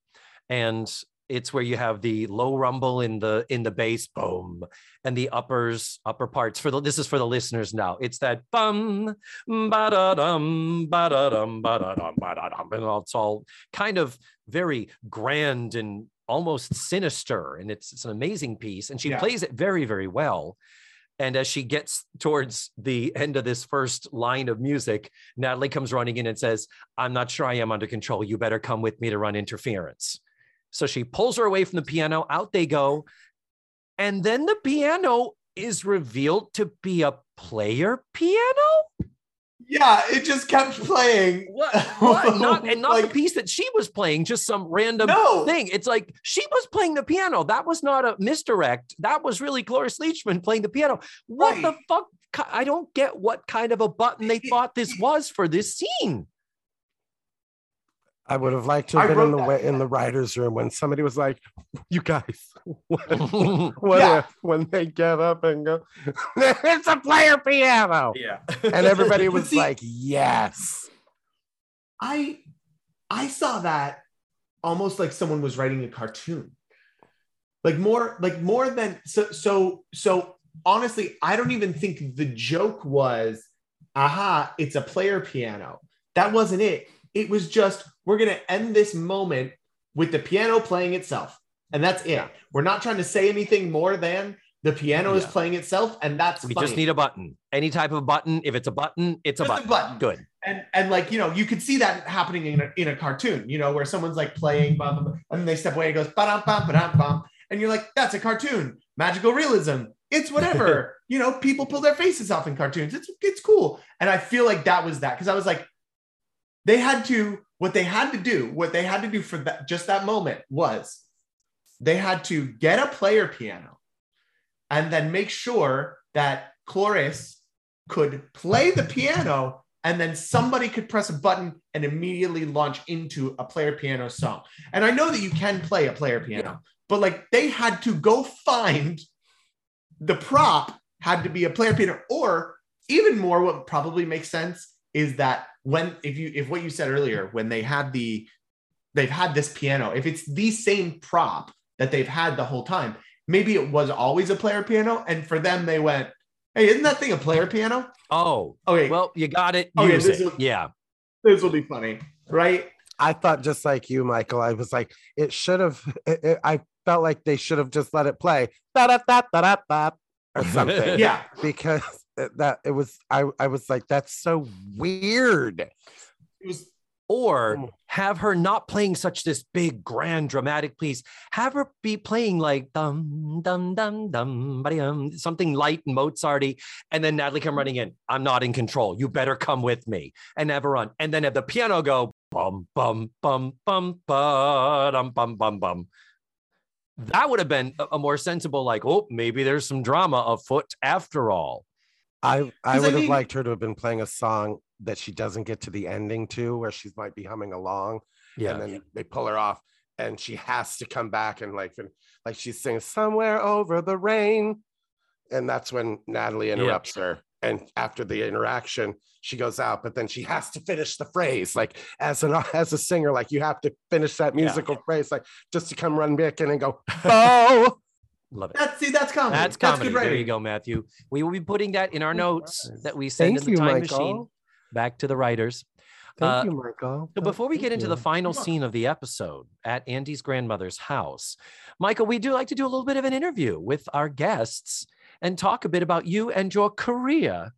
and it's where you have the low rumble in the in the bass, boom, and the uppers upper parts. For the this is for the listeners now. It's that bum ba da dum ba da dum ba da dum ba da dum, and it's all kind of very grand and almost sinister, and it's it's an amazing piece, and she Yeah. plays it very very well. And as she gets towards the end of this first line of music, Natalie comes running in and says, I'm not sure I am under control. You better come with me to run interference. So she pulls her away from the piano. Out they go. And then the piano is revealed to be a player piano. Yeah, it just kept playing. What? what? (laughs) Not and not the piece that she was playing, just some random No. thing. It's like she was playing the piano. That was not a misdirect. That was really Cloris Leachman playing the piano. What the fuck? I don't get what kind of a button they thought this was for this scene. I would have liked to have I been in the way in the writers' room when somebody was like, "You guys, (laughs) what, (laughs) what Yeah. if when they get up and go, (laughs) it's a player piano," yeah. and everybody was see- like, "Yes." I I saw that almost like someone was writing a cartoon. Like more like more than so so so honestly, I don't even think the joke was aha, it's a player piano. That wasn't it. It was just we're going to end this moment with the piano playing itself. And that's it. We're not trying to say anything more than the piano is playing itself and that's we funny. just need a button. Any type of button. If it's a button, it's a button. a button. Good. and and like you know you could see that happening in a, in a cartoon you know where someone's like playing and then they step away and goes ba bum ba bum and you're like that's a cartoon magical realism it's whatever (laughs) you know people pull their faces off in cartoons it's it's cool and i feel like that was that because i was like they had to what they had to do what they had to do for that just that moment was they had to get a player piano and then make sure that Cloris could play the piano and then somebody could press a button and immediately launch into a player piano song. And I know that you can play a player piano, but like they had to go find the prop had to be a player piano or even more what probably makes sense is that when if you if what you said earlier when they had the they've had this piano if it's the same prop that they've had the whole time maybe it was always a player piano and for them they went hey isn't that thing a player piano Oh, okay well, you got it. Okay, Use this it. is- yeah. this will be funny right I thought just like you, Michael. I was like, it should have. It, it- I felt like they should have just let it play, or something. (laughs) yeah because it- that it was. I I was like, that's so weird. it was Or Mm. have her not playing such this big, grand, dramatic piece. Have her be playing like dum dum dum dum ba-dum, something light and Mozarty, and then Natalie come running in. I'm not in control. You better come with me, and have her run, and then have the piano go bum bum bum bum ba dum bum bum bum. That would have been a more sensible, like, oh, maybe there's some drama afoot after all. I I 'Cause I would have mean- liked her to have been playing a song that she doesn't get to the ending to, where she might be humming along, Yeah. and then they pull her off, and she has to come back and like fin- like she sings somewhere over the rain, and that's when Natalie interrupts her. And after the interaction, she goes out, but then she has to finish the phrase. Like as an as a singer, like you have to finish that Yeah. musical phrase, like just to come run back in and go, (laughs) oh, Love it. that's see that's comedy That's comedy. good there you go, Matthew. We will be putting that in our notes Nice. that we send thank in the you, time Michael. machine back to the writers. Thank Uh, you, Michael. So before we thank get into the final scene of the episode at Andy's grandmother's house, Michael, we do like to do a little bit of an interview with our guests and talk a bit about you and your career.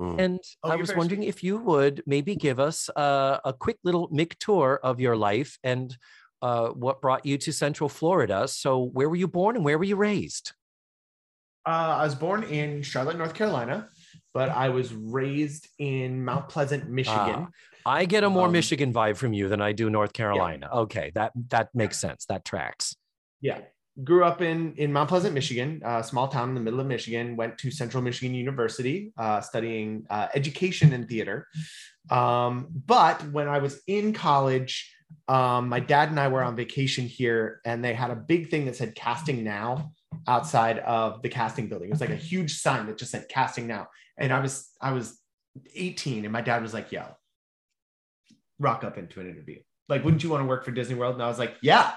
Mm. And Oh, I was wondering if you would maybe give us uh, a quick little Mick tour of your life and uh, what brought you to Central Florida. So, where were you born and where were you raised? Uh, I was born in Charlotte, North Carolina, but I was raised in Mount Pleasant, Michigan. I get a more Um, Michigan vibe from you than I do North Carolina. Okay, that that makes sense. That tracks. Yeah. Grew up in in Mount Pleasant, Michigan, a small town in the middle of Michigan. Went to Central Michigan University, uh, studying uh, education and theater. Um, but when I was in college, um, my dad and I were on vacation here, and they had a big thing that said "Casting Now" outside of the casting building. It was like a huge sign that just said "Casting Now," and I was I was 18, and my dad was like, "Yo, rock up into an interview. Like, wouldn't you want to work for Disney World?" And I was like, "Yeah,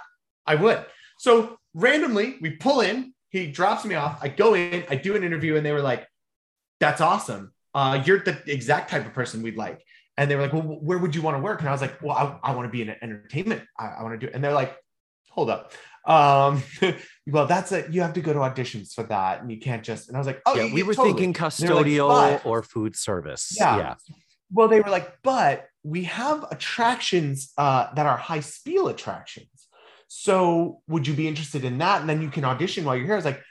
I would." So randomly, we pull in. He drops me off. I go in. I do an interview, and they were like, "That's awesome. Uh, you're the exact type of person we'd like." And they were like, "Well, where would you want to work?" And I was like, "Well, I, I want to be in entertainment. I, I want to do." it. And they're like, "Hold up. Um, (laughs) well, that's it. You have to go to auditions for that, and you can't just." And I was like, "Oh, yeah, we were totally." thinking were like, custodial or food service. Yeah. yeah. Well, they were like, but we have attractions uh, that are high spiel attractions. So would you be interested in that? And then you can audition while you're here. I was like,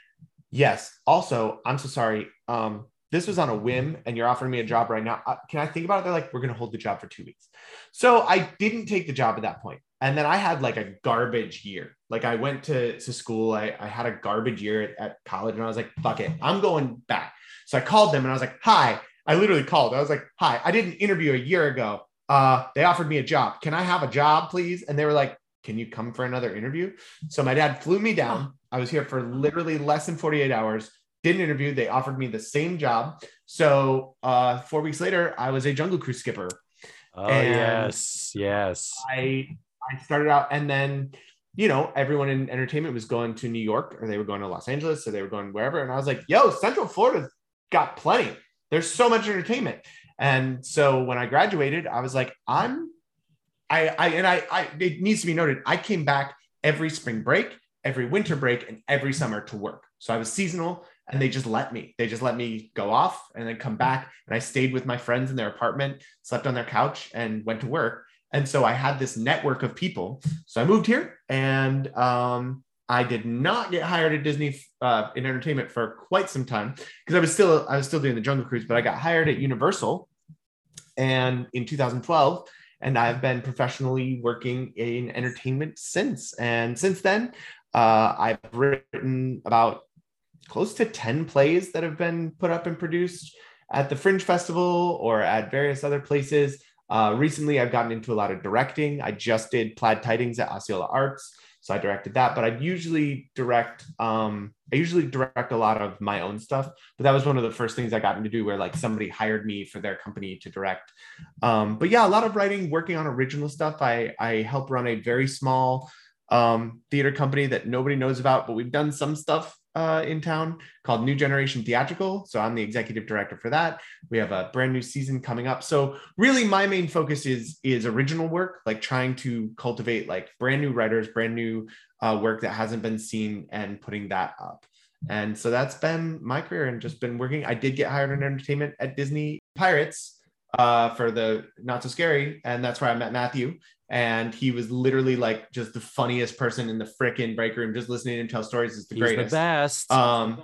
yes. Also, I'm so sorry. Um, this was on a whim and you're offering me a job right now. Can I think about it? They're like, we're going to hold the job for two weeks. So I didn't take the job at that point. And then I had like a garbage year. Like I went to, to school. I, I had a garbage year at, at college and I was like, fuck it. I'm going back. So I called them and I was like, hi, I literally called. I was like, "Hi, I did an interview a year ago. uh, they offered me a job. Can I have a job, please? And they were like, Can you come for another interview? So my dad flew me down. I was here for literally less than 48 hours. Did an interview. They offered me the same job. So uh, four weeks later, I was a Jungle Cruise skipper. Oh And- yes, yes. I I started out, and then you know everyone in entertainment was going to New York, or they were going to Los Angeles, or they were going wherever, and I was like, "Yo, Central Florida's got plenty. There's so much entertainment." And so when I graduated, I was like, "I'm." I, I and I, I it needs to be noted I came back every spring break, every winter break, and every summer to work. So I was seasonal and they just let me. They just let me go off and then come back. And I stayed with my friends in their apartment, slept on their couch, and went to work. And so I had this network of people. So I moved here and um, I did not get hired at Disney uh, in entertainment for quite some time because I was still I was still doing the Jungle Cruise, but I got hired at Universal and in 2012 and I've been professionally working in entertainment since. And since then, uh, I've written about close to 10 plays that have been put up and produced at the Fringe Festival or at various other places. Uh, recently, I've gotten into a lot of directing. I just did Plaid Tidings at Osceola Arts, so I directed that. But I usually direct. Um, I usually direct a lot of my own stuff. But that was one of the first things I got into do, where like somebody hired me for their company to direct. Um, but yeah, a lot of writing, working on original stuff. I I help run a very small um, theater company that nobody knows about, but we've done some stuff uh, in town called New Generation Theatrical. So I'm the executive director for that. We have a brand new season coming up. So really, my main focus is is original work, like trying to cultivate like brand new writers, brand new uh, work that hasn't been seen, and putting that up. And so that's been my career, and just been working. I did get hired in entertainment at Disney Pirates uh, for the Not So Scary, and that's where I met Matthew. And he was literally like just the funniest person in the frickin' break room. Just listening to him tell stories is the He's greatest. the best. Um,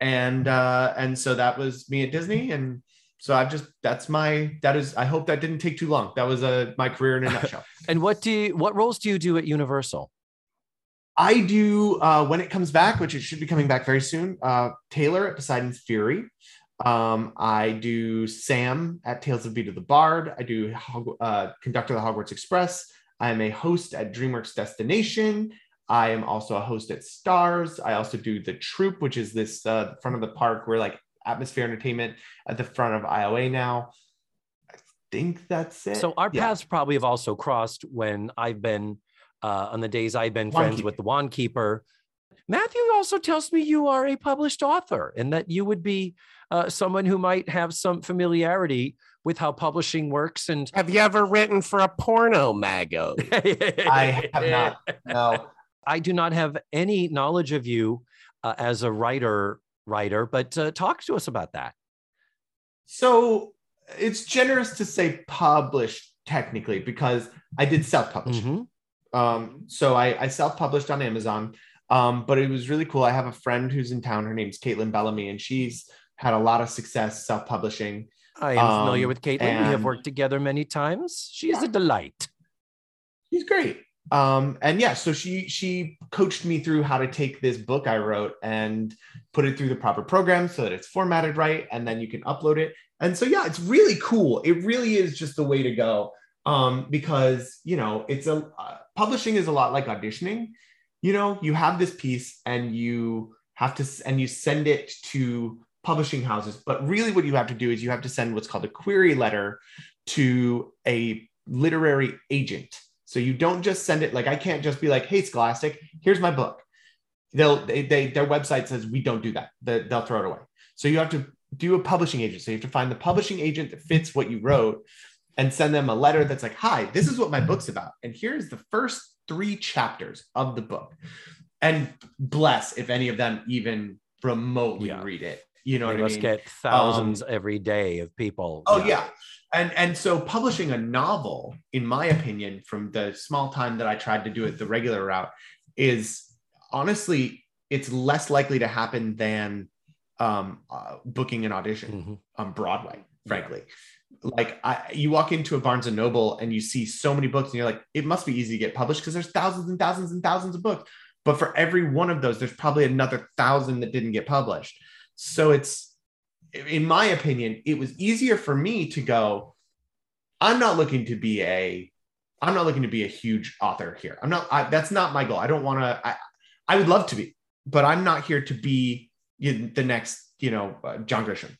and uh, and so that was me at Disney, and so I've just that's my that is. I hope that didn't take too long. That was uh, my career in a nutshell. (laughs) and what do you, what roles do you do at Universal? I do uh, when it comes back, which it should be coming back very soon. Uh, Taylor at Poseidon's Fury. Um, I do Sam at Tales of Beedle the Bard. I do uh, conductor of the Hogwarts Express. I am a host at DreamWorks Destination. I am also a host at Stars. I also do the Troop, which is this uh, front of the park. We're like Atmosphere Entertainment at the front of IOA now. I think that's it. So our Yeah. paths probably have also crossed when I've been uh, on the days I've been Wand friends Keeper. with the Wand Keeper. Matthew also tells me you are a published author and that you would be uh, someone who might have some familiarity with how publishing works. And (laughs) Have you ever written for a porno mago? (laughs) I have not. No. I do not have any knowledge of you uh, as a writer. Writer, but uh, talk to us about that. So it's generous to say published technically because I did self-publish. Mhm. Um, so I, I self-published on Amazon. Um, but it was really cool. I have a friend who's in town. Her name's Caitlin Bellamy, and she's had a lot of success self-publishing. I am familiar Um, with Caitlin. we have worked together many times. She is Yeah. a delight. She's great. Um, and yeah, so she she coached me through how to take this book I wrote and put it through the proper program so that it's formatted right, and then you can upload it. And so yeah, it's really cool. It really is just the way to go. Um, because you know, it's a uh, publishing is a lot like auditioning. You know, you have this piece and you have to and you send it to publishing houses, but really what you have to do is you have to send what's called a query letter to a literary agent. So you don't just send it like I can't just be like, "Hey, Scholastic, here's my book." They'll they, they their website says we don't do that. They, they'll throw it away. So you have to do a publishing agent. So you have to find the publishing agent that fits what you wrote and send them a letter that's like, "Hi, this is what my book's about, and here's the first three chapters of the book." And bless if any of them even remotely Yeah. read it. You know They what I must mean? get thousands every day of people. Oh yeah. And and so publishing a novel, in my opinion, from the small time that I tried to do it the regular route, is honestly it's less likely to happen than um, uh, booking an audition Mhm. on Broadway. Frankly, like I, you walk into a Barnes and Noble and you see so many books, and you're like, it must be easy to get published because there's thousands and thousands and thousands of books. But for every one of those, there's probably another thousand that didn't get published. So it's in my opinion, it was easier for me to go, I'm not looking to be a I'm not looking to be a huge author here. I'm not I, that's not my goal. I don't want to I I would love to be, but I'm not here to be the next, you know, uh, John Grisham.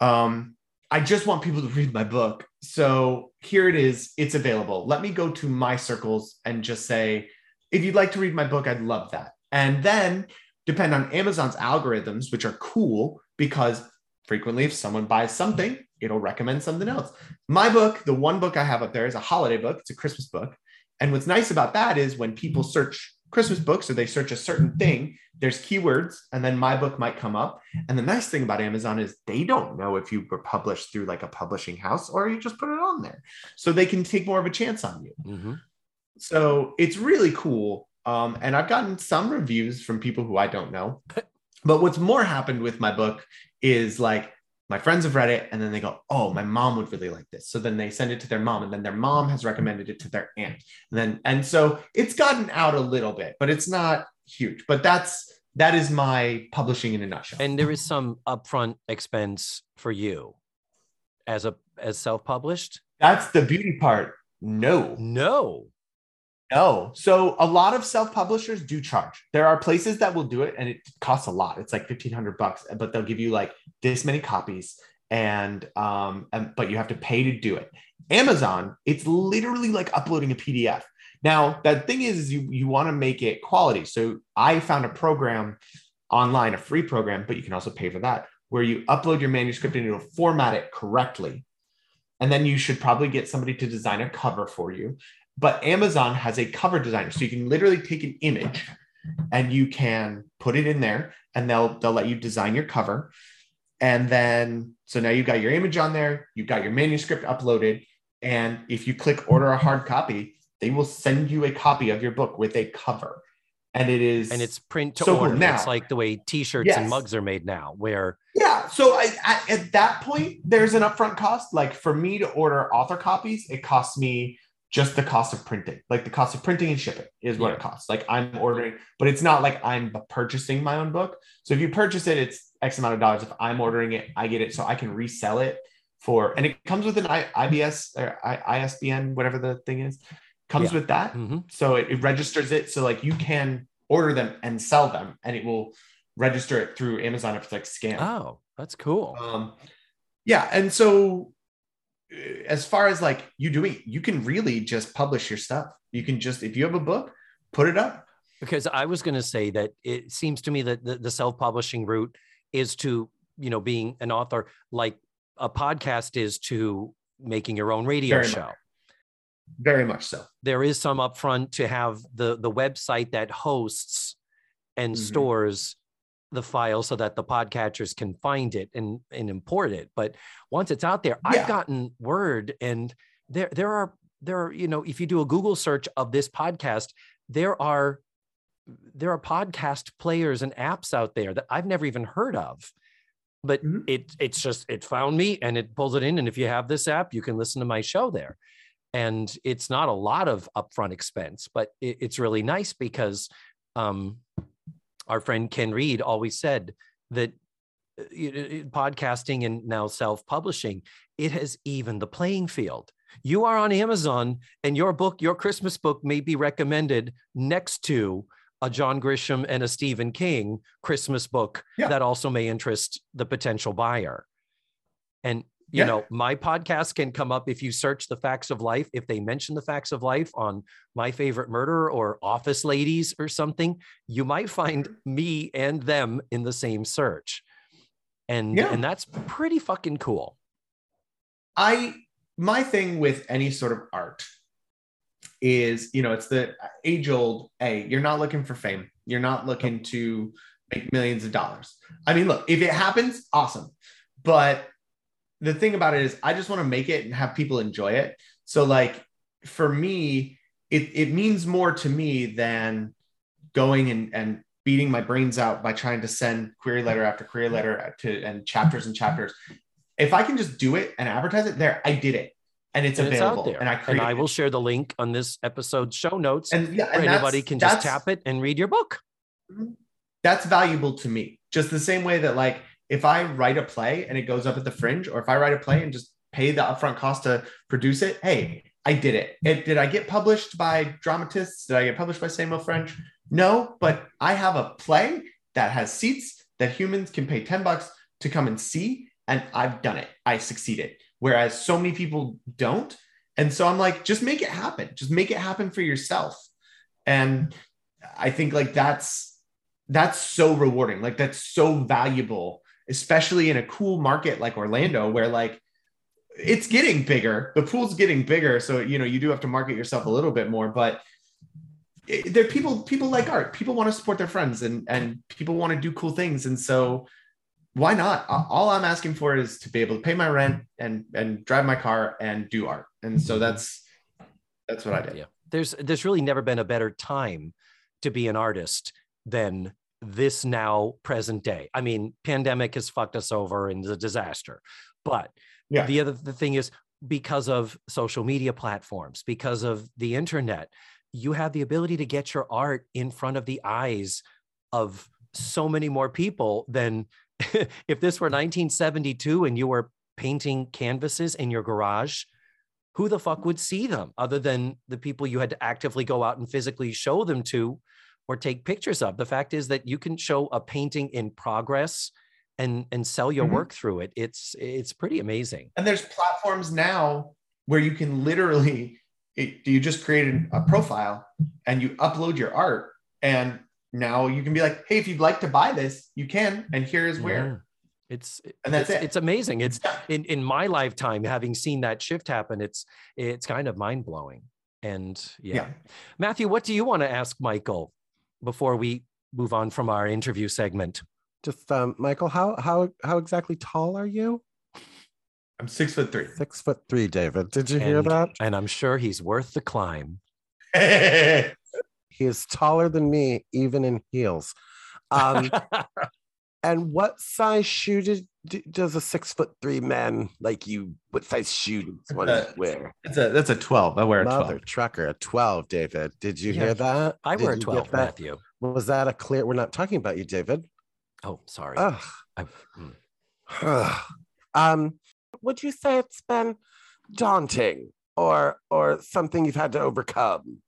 Um I just want people to read my book. So here it is. It's available. Let me go to my circles and just say, if you'd like to read my book, I'd love that. And then depend on Amazon's algorithms, which are cool because frequently if someone buys something, it'll recommend something else. My book, the one book I have up there is a holiday book, it's a Christmas book. And what's nice about that is when people search Christmas books so they search a certain thing, there's keywords, and then my book might come up. And the nice thing about Amazon is they don't know if you were published through like a publishing house or you just put it on there. So they can take more of a chance on you. Mm-hmm. So it's really cool. Um, and I've gotten some reviews from people who I don't know. (laughs) But what's more happened with my book is like my friends have read it and then they go, Oh, my mom would really like this. So then they send it to their mom and then their mom has recommended it to their aunt. And then, and so it's gotten out a little bit, but it's not huge. But that's, that is my publishing in a nutshell. And there is some upfront expense for you as a as self-published? that's the beauty part. No, No. No. So a lot of self-publishers do charge. There are places that will do it and it costs a lot. It's like 1500 bucks, but they'll give you like this many copies and um and, but you have to pay to do it. Amazon, it's literally like uploading a PDF. Now, the thing is, is you you want to make it quality. So I found a program online, a free program, but you can also pay for that, where you upload your manuscript and it'll format it correctly. And then you should probably get somebody to design a cover for you but Amazon has a cover designer. So you can literally take an image and you can put it in there and they'll they'll let you design your cover. And then so now you've got your image on there, you've got your manuscript uploaded. And if you click order a hard copy, they will send you a copy of your book with a cover. And it is And it's print to So cool. Now- it's like the way t-shirts Yes. and mugs are made now, where Yeah. So I, I, at that point, there's an upfront cost. Like for me to order author copies, it costs me just the cost of printing. Like the cost of printing and shipping is what Yeah. it costs. Like I'm ordering, but it's not like I'm purchasing my own book. So if you purchase it, it's X amount of dollars. If I'm ordering it, I get it so I can resell it for, and it comes with an I, IBS or I, ISBN, whatever the thing is, comes Yeah. with that. Mhm. So it, it registers it. So like you can order them and sell them and it will register it through Amazon if it's like scanned. oh, that's cool. Um, yeah, and so as far as like you doing, you can really just publish your stuff. You can just if you have a book, put it up. because I was going to say that it seems to me that the, the self-publishing route is to, you know, being an author like a podcast is to making your own radio Very much. show. Very much so. There is some upfront to have the the website that hosts and Mhm. stores the file so that the podcatchers can find it and and import it. But once it's out there, I've gotten word and there there are there are, you know, if you do a Google search of this podcast, there are there are podcast players and apps out there that I've never even heard of. But Mhm. it it's just it found me and it pulls it in. And if you have this app, you can listen to my show there. And it's not a lot of upfront expense, but it, it's really nice because um, our friend Ken Reid always said that uh, know, podcasting and now self-publishing, it has even the playing field. You are on Amazon and your book, your Christmas book may be recommended next to a John Grisham and a Stephen King Christmas book Yeah. that also may interest the potential buyer. And you Yeah. know, my podcast can come up if you search the facts of life. If they mention the facts of life on my favorite murder or office ladies or something, you might find me and them in the same search. And Yeah. and that's pretty fucking cool. I my thing with any sort of art is, you know, it's the age old, hey, you're not looking for fame. You're not looking to make millions of dollars. I mean, look, if it happens, awesome. But the thing about it is I just want to make it and have people enjoy it. So like for me, it, it means more to me than going and, and beating my brains out by trying to send query letter after query letter to and chapters and chapters. If I can just do it and advertise it there, I did it. And it's And it's available. out there. And I And I it. will share the link on this episode's show notes. and yeah, and anybody can just tap it and read your book. Mm-hmm. that's valuable to me. Just the same way that like if I write a play and it goes up at the fringe, or if I write a play and just pay the upfront cost to produce it, hey, I did it. it. Did I get published by dramatists? Did I get published by Samuel French? No, but I have a play that has seats that humans can pay 10 bucks to come and see. And I've done it. I succeeded. Whereas so many people don't. And so I'm like, just make it happen. Just make it happen for yourself. And I think like that's that's so rewarding. Like that's so valuable, especially in a cool market like Orlando, where like it's getting bigger. The pool's getting bigger, so you know you do have to market yourself a little bit more. But it, there, people people like art. People want to support their friends, and and people want to do cool things. And so, why not? All I'm asking for is to be able to pay my rent and and drive my car and do art. And so that's that's what I did. Yeah, there's there's really never been a better time to be an artist than this now present day. I mean, pandemic has fucked us over and the disaster, but yeah. the other the thing is because of social media platforms, because of the internet, you have the ability to get your art in front of the eyes of so many more people than (laughs) if this were 1972 and you were painting canvases in your garage who the fuck would see them other than the people you had to actively go out and physically show them to or take pictures of. The fact is that you can show a painting in progress and and sell your mm-hmm. work through it. It's it's pretty amazing. And there's platforms now where you can literally it, you just create a profile and you upload your art and now you can be like, hey, if you'd like to buy this, you can, and here is where. Yeah. It's and that's it's, it. It's amazing. It's in in my lifetime having seen that shift happen. It's it's kind of mind blowing. And yeah. yeah. Matthew, what do you want to ask Michael before we move on from our interview segment? Just um, Michael, how how how exactly tall are you? I'm six foot three. Six foot three, David. Did you and, hear that? And I'm sure he's worth the climb. (laughs) he is taller than me, even in heels. Um, (laughs) and what size shoe did, does a six foot three man like you? What size shoe does one wear? That's a that's a twelve. I wear a Mother twelve. trucker, a twelve. David, did you yeah, hear that? I did wear a twelve, Matthew. Was that a clear? We're not talking about you, David. Oh, sorry. Ugh. Mm. (sighs) um, would you say it's been daunting or or something you've had to overcome?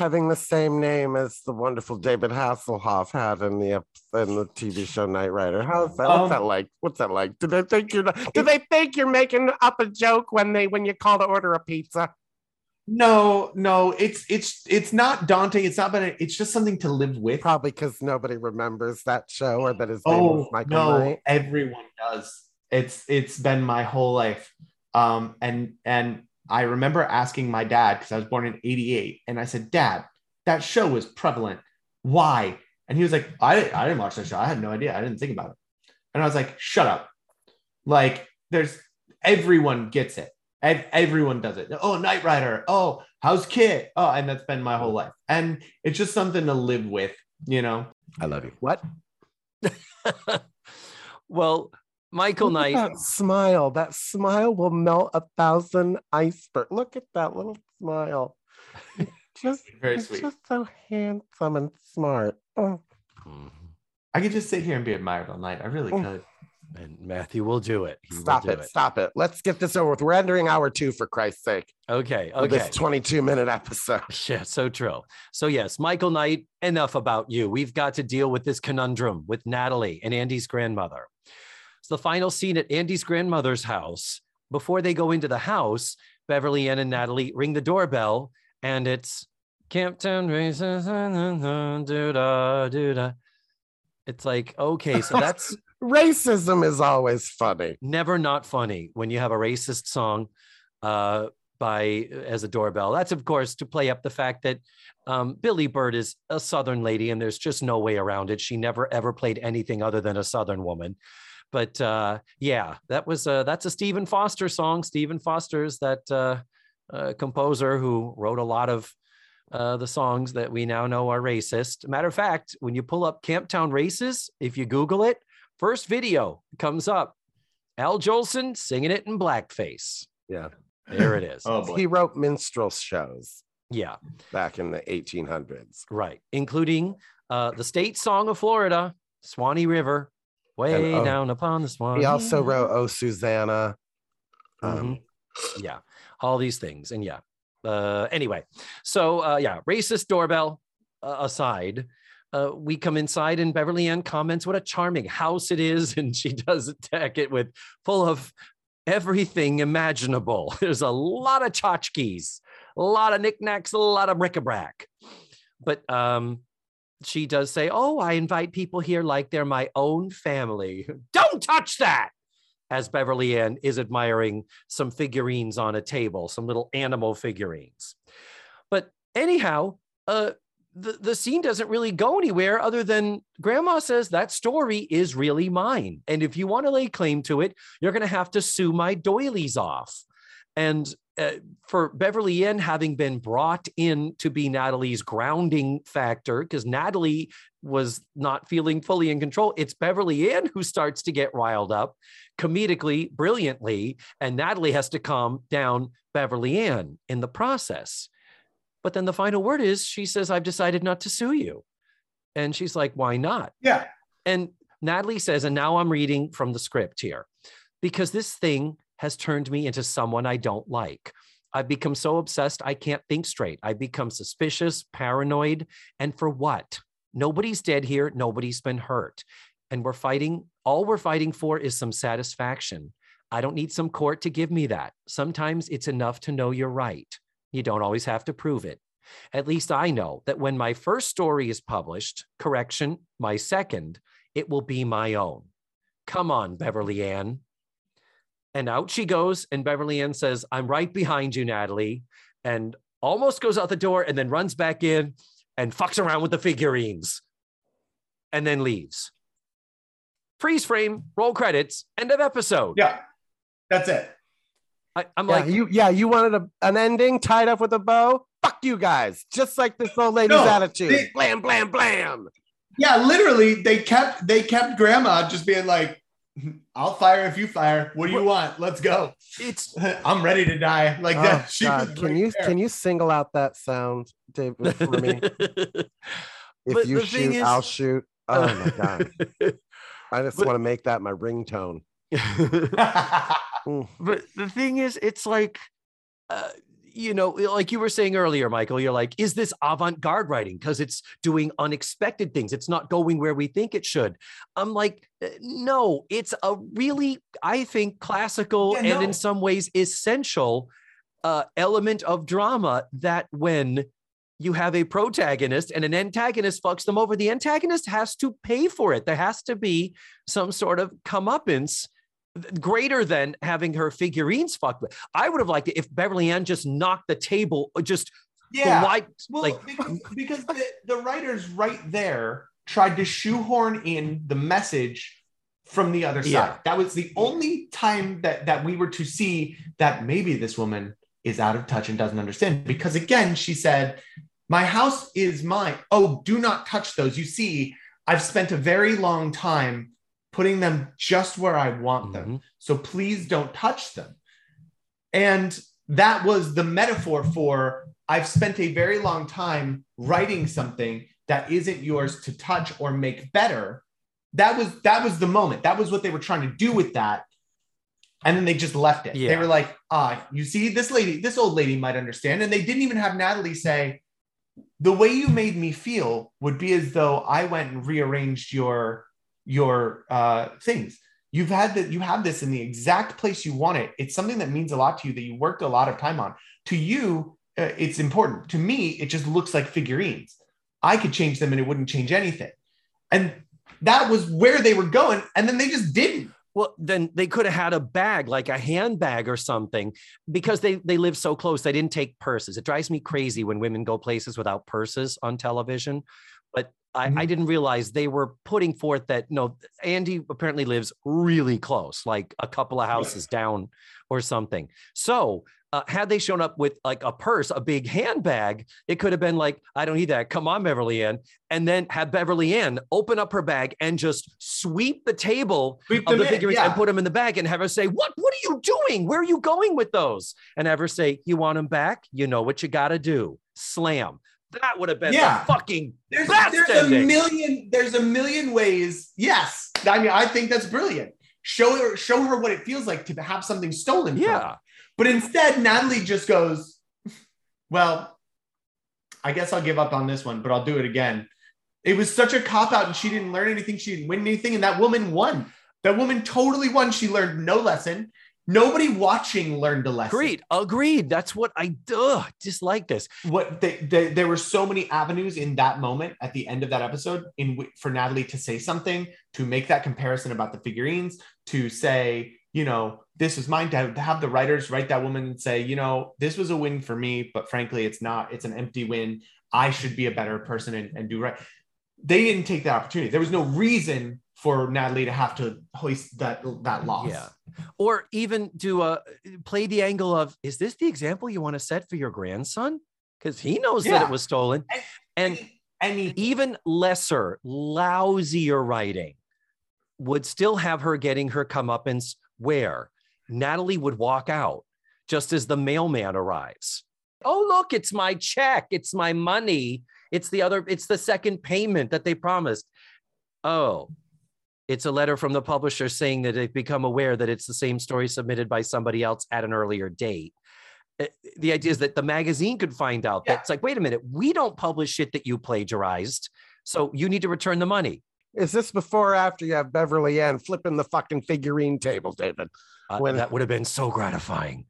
Having the same name as the wonderful David Hasselhoff had in the in the TV show Knight Rider. How's that? What's um, that like? What's that like? Do they think you're do they think you're making up a joke when they when you call to order a pizza? No, no, it's it's it's not daunting. It's not been. It's just something to live with. Probably because nobody remembers that show or that his name oh, was Michael no, Knight. Everyone does. It's it's been my whole life. Um, and and I remember asking my dad because I was born in 88 and I said, Dad, that show was prevalent. Why? And he was like, I, I didn't watch that show. I had no idea. I didn't think about it. And I was like, shut up. Like, there's everyone gets it. Everyone does it. Oh, Knight Rider. Oh, how's KITT? Oh, and that's been my whole life. And it's just something to live with, you know? I love you. What? (laughs) well, Michael Knight. That smile. That smile will melt a thousand icebergs. Look at that little smile. Just very sweet. Just so handsome and smart. Oh. Mm-hmm. I could just sit here and be admired all night. I really oh. could. And Matthew will do it. He stop do it, it, Stop it. Let's get this over with. We're entering hour two for Christ's sake. Okay. Okay. This 22 minute episode. (laughs) Yeah, so true. So, yes, Michael Knight, enough about you. We've got to deal with this conundrum with Natalie and Andy's grandmother. The final scene at Andy's grandmother's house. Before they go into the house, Beverly Ann and Natalie ring the doorbell, and it's Camptown racism. It's like, okay, so (laughs) that's racism is always funny. Never not funny when you have a racist song uh, by as a doorbell. That's of course to play up the fact that um, Billie Bird is a Southern lady, and there's just no way around it. She never ever played anything other than a Southern woman but uh, yeah, that was a, that's a Stephen Foster song. Stephen Foster's that uh, uh, composer who wrote a lot of uh, the songs that we now know are racist. Matter of fact, when you pull up Camptown Races, if you Google it, first video comes up. Al Jolson singing it in blackface. Yeah. There it (laughs) is. oh, boy. He wrote minstrel shows. Yeah. Back in the 1800s. Right. Including uh, the state song of Florida, Swanee River, way and, oh, down upon the swan. He also wrote "Oh Susanna." Um, yeah all these things and yeah uh anyway so uh yeah racist doorbell uh, aside uh, we come inside and Beverly Ann comments what a charming house it is, (laughs) and she does attack it with full of everything imaginable. (laughs) There's a lot of tchotchkes, a lot of knickknacks, a lot of bric-a-brac. But um, she does say, "Oh, I invite people here like they're my own family. (laughs) Don't touch that." As Beverly Ann is admiring some figurines on a table, some little animal figurines. But anyhow, uh, the, the scene doesn't really go anywhere other than grandma says that story is really mine. And if you want to lay claim to it, you're going to have to sue my doilies off. And uh, for Beverly Ann having been brought in to be Natalie's grounding factor, because Natalie was not feeling fully in control, it's Beverly Ann who starts to get riled up comedically, brilliantly, and Natalie has to calm down Beverly Ann in the process. But then the final word is she says, I've decided not to sue you. And she's like, why not? Yeah. And Natalie says, and now I'm reading from the script here, because this thing has turned me into someone I don't like. I've become so obsessed, I can't think straight. I've become suspicious, paranoid. And for what? Nobody's dead here. Nobody's been hurt. And we're fighting, all we're fighting for is some satisfaction. I don't need some court to give me that. Sometimes it's enough to know you're right. You don't always have to prove it. At least I know that when my first story is published, correction, my second, it will be my own. Come on, Beverly Ann. And out she goes. And Beverly Ann says, I'm right behind you, Natalie. And almost goes out the door and then runs back in and fucks around with the figurines and then leaves. Freeze frame, roll credits, end of episode. Yeah. That's it. I, am yeah, like, you yeah, you wanted a, an ending tied up with a bow. Fuck you guys. Just like this old lady's No, attitude. they- blam, blam, blam. Yeah, literally, they kept they kept grandma just being like, I'll fire if you fire. What do you want? Let's go. it's (laughs) I'm ready to die. Like Oh, that. She God. was Can right you there. can you single out that sound, David, for me? (laughs) If But you shoot, is- I'll shoot. Oh my (laughs) god. I just But- want to make that my ringtone. But the thing is, it's like, uh, you know, like you were saying earlier, Michael, you're like, is this avant garde writing? Because it's doing unexpected things. It's not going where we think it should. I'm like, uh, no, it's a really, I think, classical Yeah, and in some ways essential uh, element of drama that when you have a protagonist and an antagonist fucks them over, the antagonist has to pay for it. There has to be some sort of comeuppance greater than having her figurines fucked with. I would have liked it if Beverly Ann just knocked the table, uh, just yeah. like, Well, like because, because the, the writers right there tried to shoehorn in the message from the other side. Yeah. That was the only time that that we were to see that maybe this woman is out of touch and doesn't understand. Because again, she said, "My house is mine. Oh, do not touch those. You see, I've spent a very long time putting them just where I want them. Mhm. So please don't touch them. And that was the metaphor for I've spent a very long time writing something that isn't yours to touch or make better. That was that was the moment. That was what they were trying to do with that. And then they just left it. They were like, ah, you see, this lady, this old lady might understand. And they didn't even have Natalie say, the way you made me feel would be as though I went and rearranged your your uh, things. You've had that. You have this in the exact place you want it. It's something that means a lot to you that you worked a lot of time on. To you, uh, it's important. To me, it just looks like figurines. I could change them and it wouldn't change anything. And that was where they were going. And then they just didn't. Well, then they could have had a bag, like a handbag or something, because they they live so close. They didn't take purses. It drives me crazy when women go places without purses on television. But I, I Mhm. didn't realize they were putting forth that no, Andy apparently lives really close, like a couple of houses down or something. So uh, had they shown up with like a purse, a big handbag, it could have been like, I don't need that. Come on, Beverly Ann. And then have Beverly Ann open up her bag and just sweep the table Sweep of the figurines yeah. and put them in the bag and have her say, What what are you doing? Where are you going with those? And have her say, You want them back? You know what you gotta do. Slam. That would have been Yeah. fucking There's, best there's a million, there's a million ways. Yes. I mean, I think that's brilliant. show her show her what it feels like to have something stolen Yeah. her. But instead, Natalie just goes, Well, I guess I'll give up on this one, but I'll do it again. It was such a cop out, and she didn't learn anything. She didn't win anything, and that woman won. That woman totally won. She learned no lesson. Nobody watching learned a lesson. Agreed. Agreed. That's what I ugh, dislike this. What they, they, there were so many avenues in that moment at the end of that episode in for Natalie to say something, to make that comparison about the figurines, to say, you know, this was mine. To have, to have the writers write that woman and say, you know, this was a win for me, but frankly, it's not. It's an empty win. I should be a better person and, and do right. They didn't take that opportunity. There was no reason for Natalie to have to hoist that that loss. Yeah. Or even do a play the angle of is this the example you want to set for your grandson? Because he knows that it was stolen. And any even lesser, lousier writing would still have her getting her comeuppance where Natalie would walk out just as the mailman arrives. Oh, look, it's my check. It's my money. It's the other, it's the second payment that they promised. Oh, it's a letter from the publisher saying that they've become aware that it's the same story submitted by somebody else at an earlier date. Uh, The idea is that the magazine could find out Yeah. that it's like, wait a minute, we don't publish shit that you plagiarized. So you need to return the money. Is this before or after you have Beverly Ann flipping the fucking figurine table, David? Uh, When- that would have been so gratifying.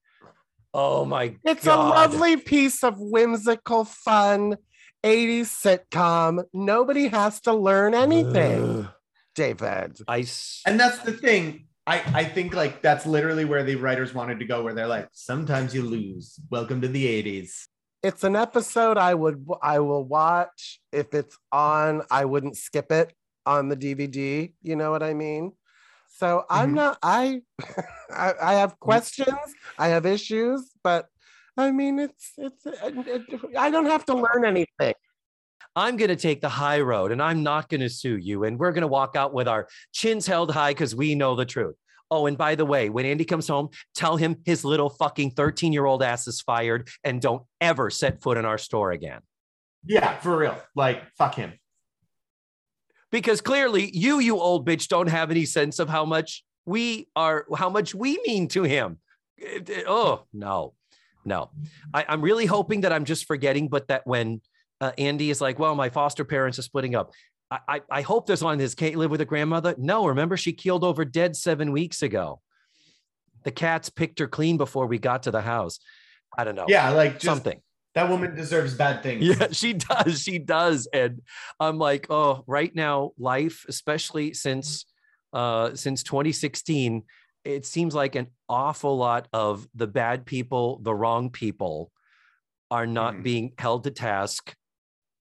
Oh my It's God. a lovely piece of whimsical, fun 80s sitcom. Nobody has to learn anything, Ugh. David. I s- and that's the thing I, I think like that's literally where the writers wanted to go where they're like sometimes you lose welcome to the 80s It's an episode I would I will watch if it's on. I wouldn't skip it on the DVD. You know what I mean? So I'm Mhm. not. I, (laughs) I I have questions. I have issues, but I mean it's it's. It, it- I don't have to learn anything. I'm going to take the high road and I'm not going to sue you. And we're going to walk out with our chins held high because we know the truth. Oh, and by the way, when Andy comes home, tell him his little fucking 13 year old ass is fired and don't ever set foot in our store again. yeah for real like fuck him Because clearly, you, you old bitch, don't have any sense of how much we are, how much we mean to him. It- it- oh, no, no. I, I'm really hoping that I'm just forgetting, but that when uh, Andy is like, well, my foster parents are splitting up. I, I, I hope there's on his can't live with a grandmother. No, remember she keeled over dead seven weeks ago. The cats picked her clean before we got to the house. I don't know. yeah like just something. that woman deserves bad things Yeah, (laughs) she does. She does. And I'm like, oh, right now, life, especially since uh since 2016, it seems like an awful lot of the bad people, the wrong people are not Mhm. being held to task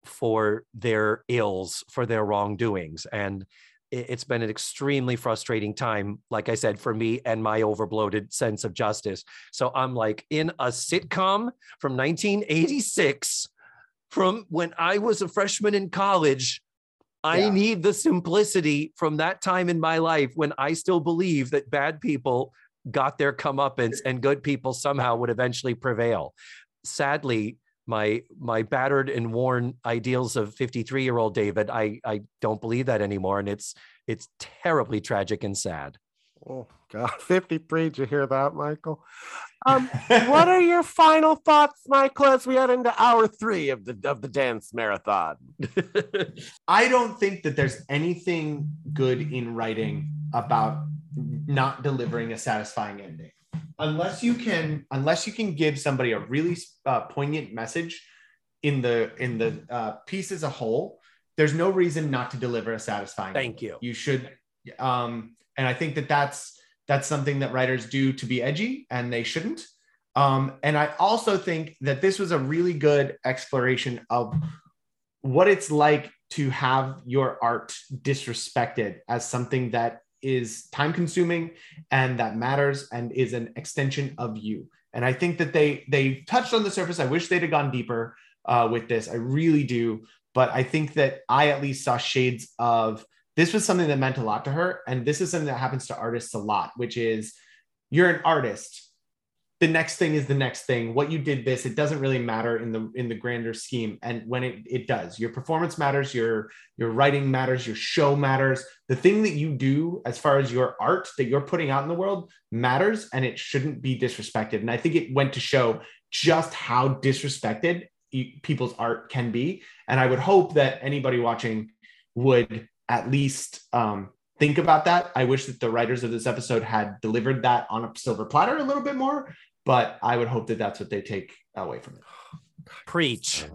for their ills, for their wrongdoings. And it- it's been an extremely frustrating time, like I said, for me and my overbloated sense of justice. So I'm like in a sitcom from 1986 from when I was a freshman in college. I Yeah. need the simplicity from that time in my life when I still believe that bad people got their comeuppance and good people somehow would eventually prevail. Sadly, my my battered and worn ideals of 53 year old David, I I don't believe that anymore, and it's it's terribly tragic and sad. Oh God, (laughs) 53. Did you hear that, Michael? Um, what are (laughs) your final thoughts, Michael, as we head into hour three of the of the dance marathon? (laughs) I don't think that there's anything good in writing about not delivering a satisfying ending. Unless you can, unless you can give somebody a really uh, poignant message in the in the uh, piece as a whole, there's no reason not to deliver a satisfying. Thank you. You should, um, and I think that that's that's something that writers do to be edgy, and they shouldn't. Um, and I also think that this was a really good exploration of what it's like to have your art disrespected as something that is time consuming and that matters and is an extension of you. And i think that they they touched on the surface. I wish they'd have gone deeper uh, with this. I really do. But i think that i at least saw shades of this was something that meant a lot to her. And this is something that happens to artists a lot which is you're an artist the next thing is the next thing. What you did this, it doesn't really matter in the in the grander scheme. And when it it does, your performance matters, your your writing matters, your show matters. The thing that you do as far as your art that you're putting out in the world matters and it shouldn't be disrespected. And I think it went to show just how disrespected people's art can be. And I would hope that anybody watching would at least um, think about that. I wish that the writers of this episode had delivered that on a silver platter a little bit more, but I would hope that that's what they take away from it. (sighs) Preach.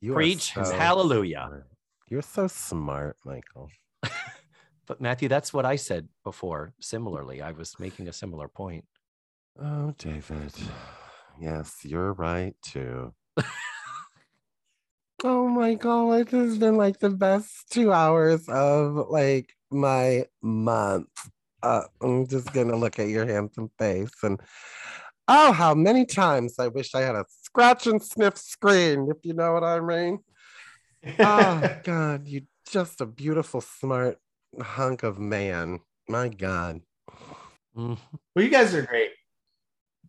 You Preach. so Hallelujah. smart. You're so smart, Michael. (laughs) But Matthew, that's what I said before. Similarly, I was making a similar point. Oh, David. Yes, you're right too. (laughs) oh my god, it has been like the best two hours of like my month. Uh, I'm just gonna look at your handsome face and oh, how many times I wish I had a scratch and sniff screen, if you know what I mean. oh (laughs) god, you just a beautiful, smart hunk of man. My god. Mhm. Well, you guys are great.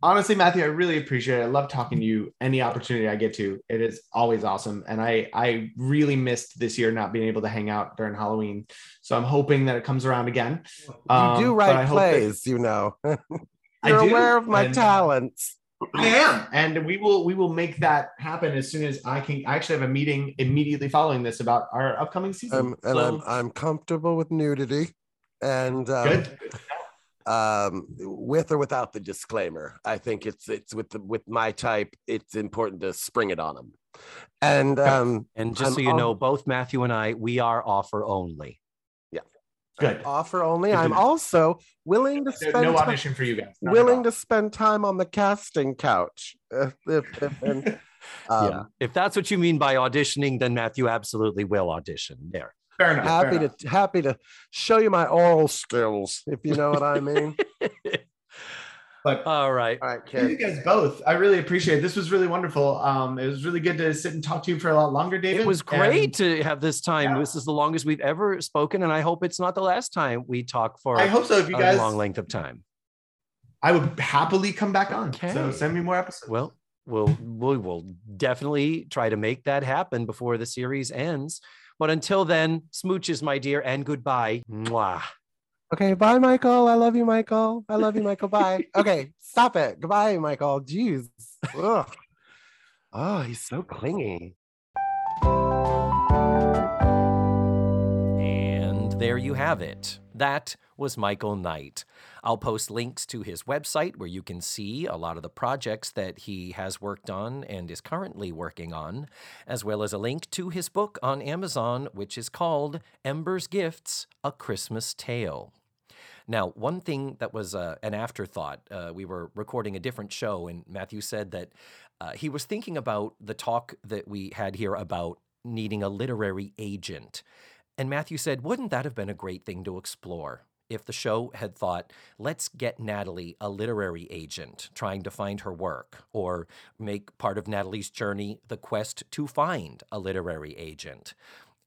Honestly, Matthew, I really appreciate it. I love talking to you. Any opportunity I get to, it is always awesome. And I, I really missed this year not being able to hang out during Halloween. So I'm hoping that it comes around again. You Um, do but I write that- plays, you know. (laughs) I You're do, aware of my and- talents. I am, and we will we will make that happen as soon as I can. I actually have a meeting immediately following this about our upcoming season. Um, and So, I'm I'm comfortable with nudity, and um, good. um, with or without the disclaimer. I think it's it's with the with my type. It's important to spring it on them. And um, And just I'm so you al- know, both Matthew and I, we are offer only. Good. offer only. Good I'm know. also willing to No, spend no ti- audition for you guys. not willing to spend time on the casting couch. If, if, if- and, (laughs) um, yeah. If that's what you mean by auditioning, then Matthew absolutely will audition. There. Fair enough. fair happy enough. to happy to show you my oral skills, if you know what I mean. (laughs) But All right. All right, thank you guys both. I really appreciate it. This was really wonderful. Um, it was really good to sit and talk to you for a lot longer, David. It was great And to have this time. Yeah. This is the longest we've ever spoken, and I hope it's not the last time we talk for I hope so. If you a guys, long length of time. I would happily come back on. So send me more episodes. Well, we'll we will definitely try to make that happen before the series ends. But until then, smooches, my dear, and goodbye. Mwah. Okay, bye, Michael. I love you, Michael. I love you, Michael. Bye. (laughs) Okay, stop it. Goodbye, Michael. Jeez. Ugh. Oh, he's so clingy. And there you have it. That was Michael Knight. I'll post links to his website where you can see a lot of the projects that he has worked on and is currently working on, as well as a link to his book on Amazon, which is called Ember's Gifts A Christmas Tale. Now, one thing that was uh, an afterthought, uh, we were recording a different show, and Matthew said that uh, he was thinking about the talk that we had here about needing a literary agent. And Matthew said, wouldn't that have been a great thing to explore? If the show had thought, let's get Natalie a literary agent trying to find her work, or make part of Natalie's journey the quest to find a literary agent.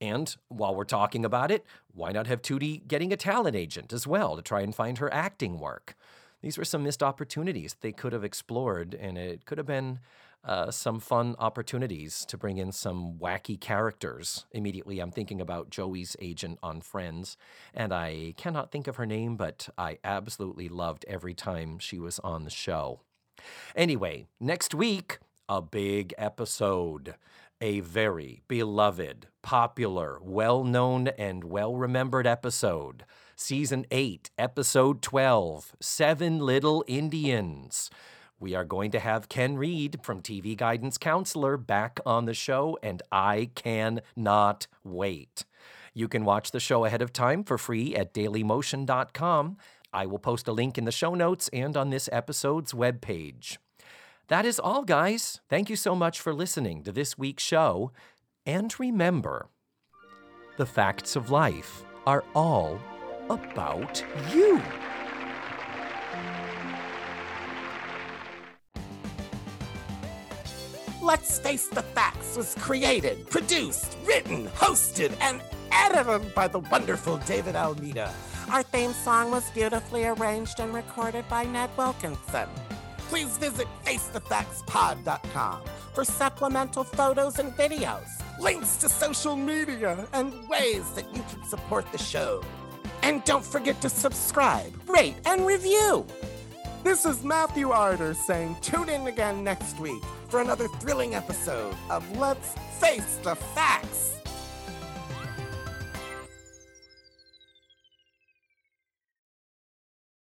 And while we're talking about it, why not have Tootie getting a talent agent as well to try and find her acting work? These were some missed opportunities they could have explored, and it could have been uh, some fun opportunities to bring in some wacky characters. Immediately, I'm thinking about Joey's agent on Friends, and I cannot think of her name, but I absolutely loved every time she was on the show. Anyway, next week, a big episode. A very beloved, popular, well known, and well remembered episode. Season 8, Episode 12 Seven Little Indians. We are going to have Ken Reid from TV Guidance Counselor back on the show, and I cannot wait. You can watch the show ahead of time for free at dailymotion.com. I will post a link in the show notes and on this episode's webpage. That is all, guys. Thank you so much for listening to this week's show. And remember, the facts of life are all about you. Let's Face the Facts was created, produced, written, hosted, and edited by the wonderful David Almeida. Our theme song was beautifully arranged and recorded by Ned Wilkinson. Please visit facethefactspod.com for supplemental photos and videos, links to social media, and ways that you can support the show. And don't forget to subscribe, rate, and review. This is Matthew Arder saying tune in again next week for another thrilling episode of Let's Face the Facts.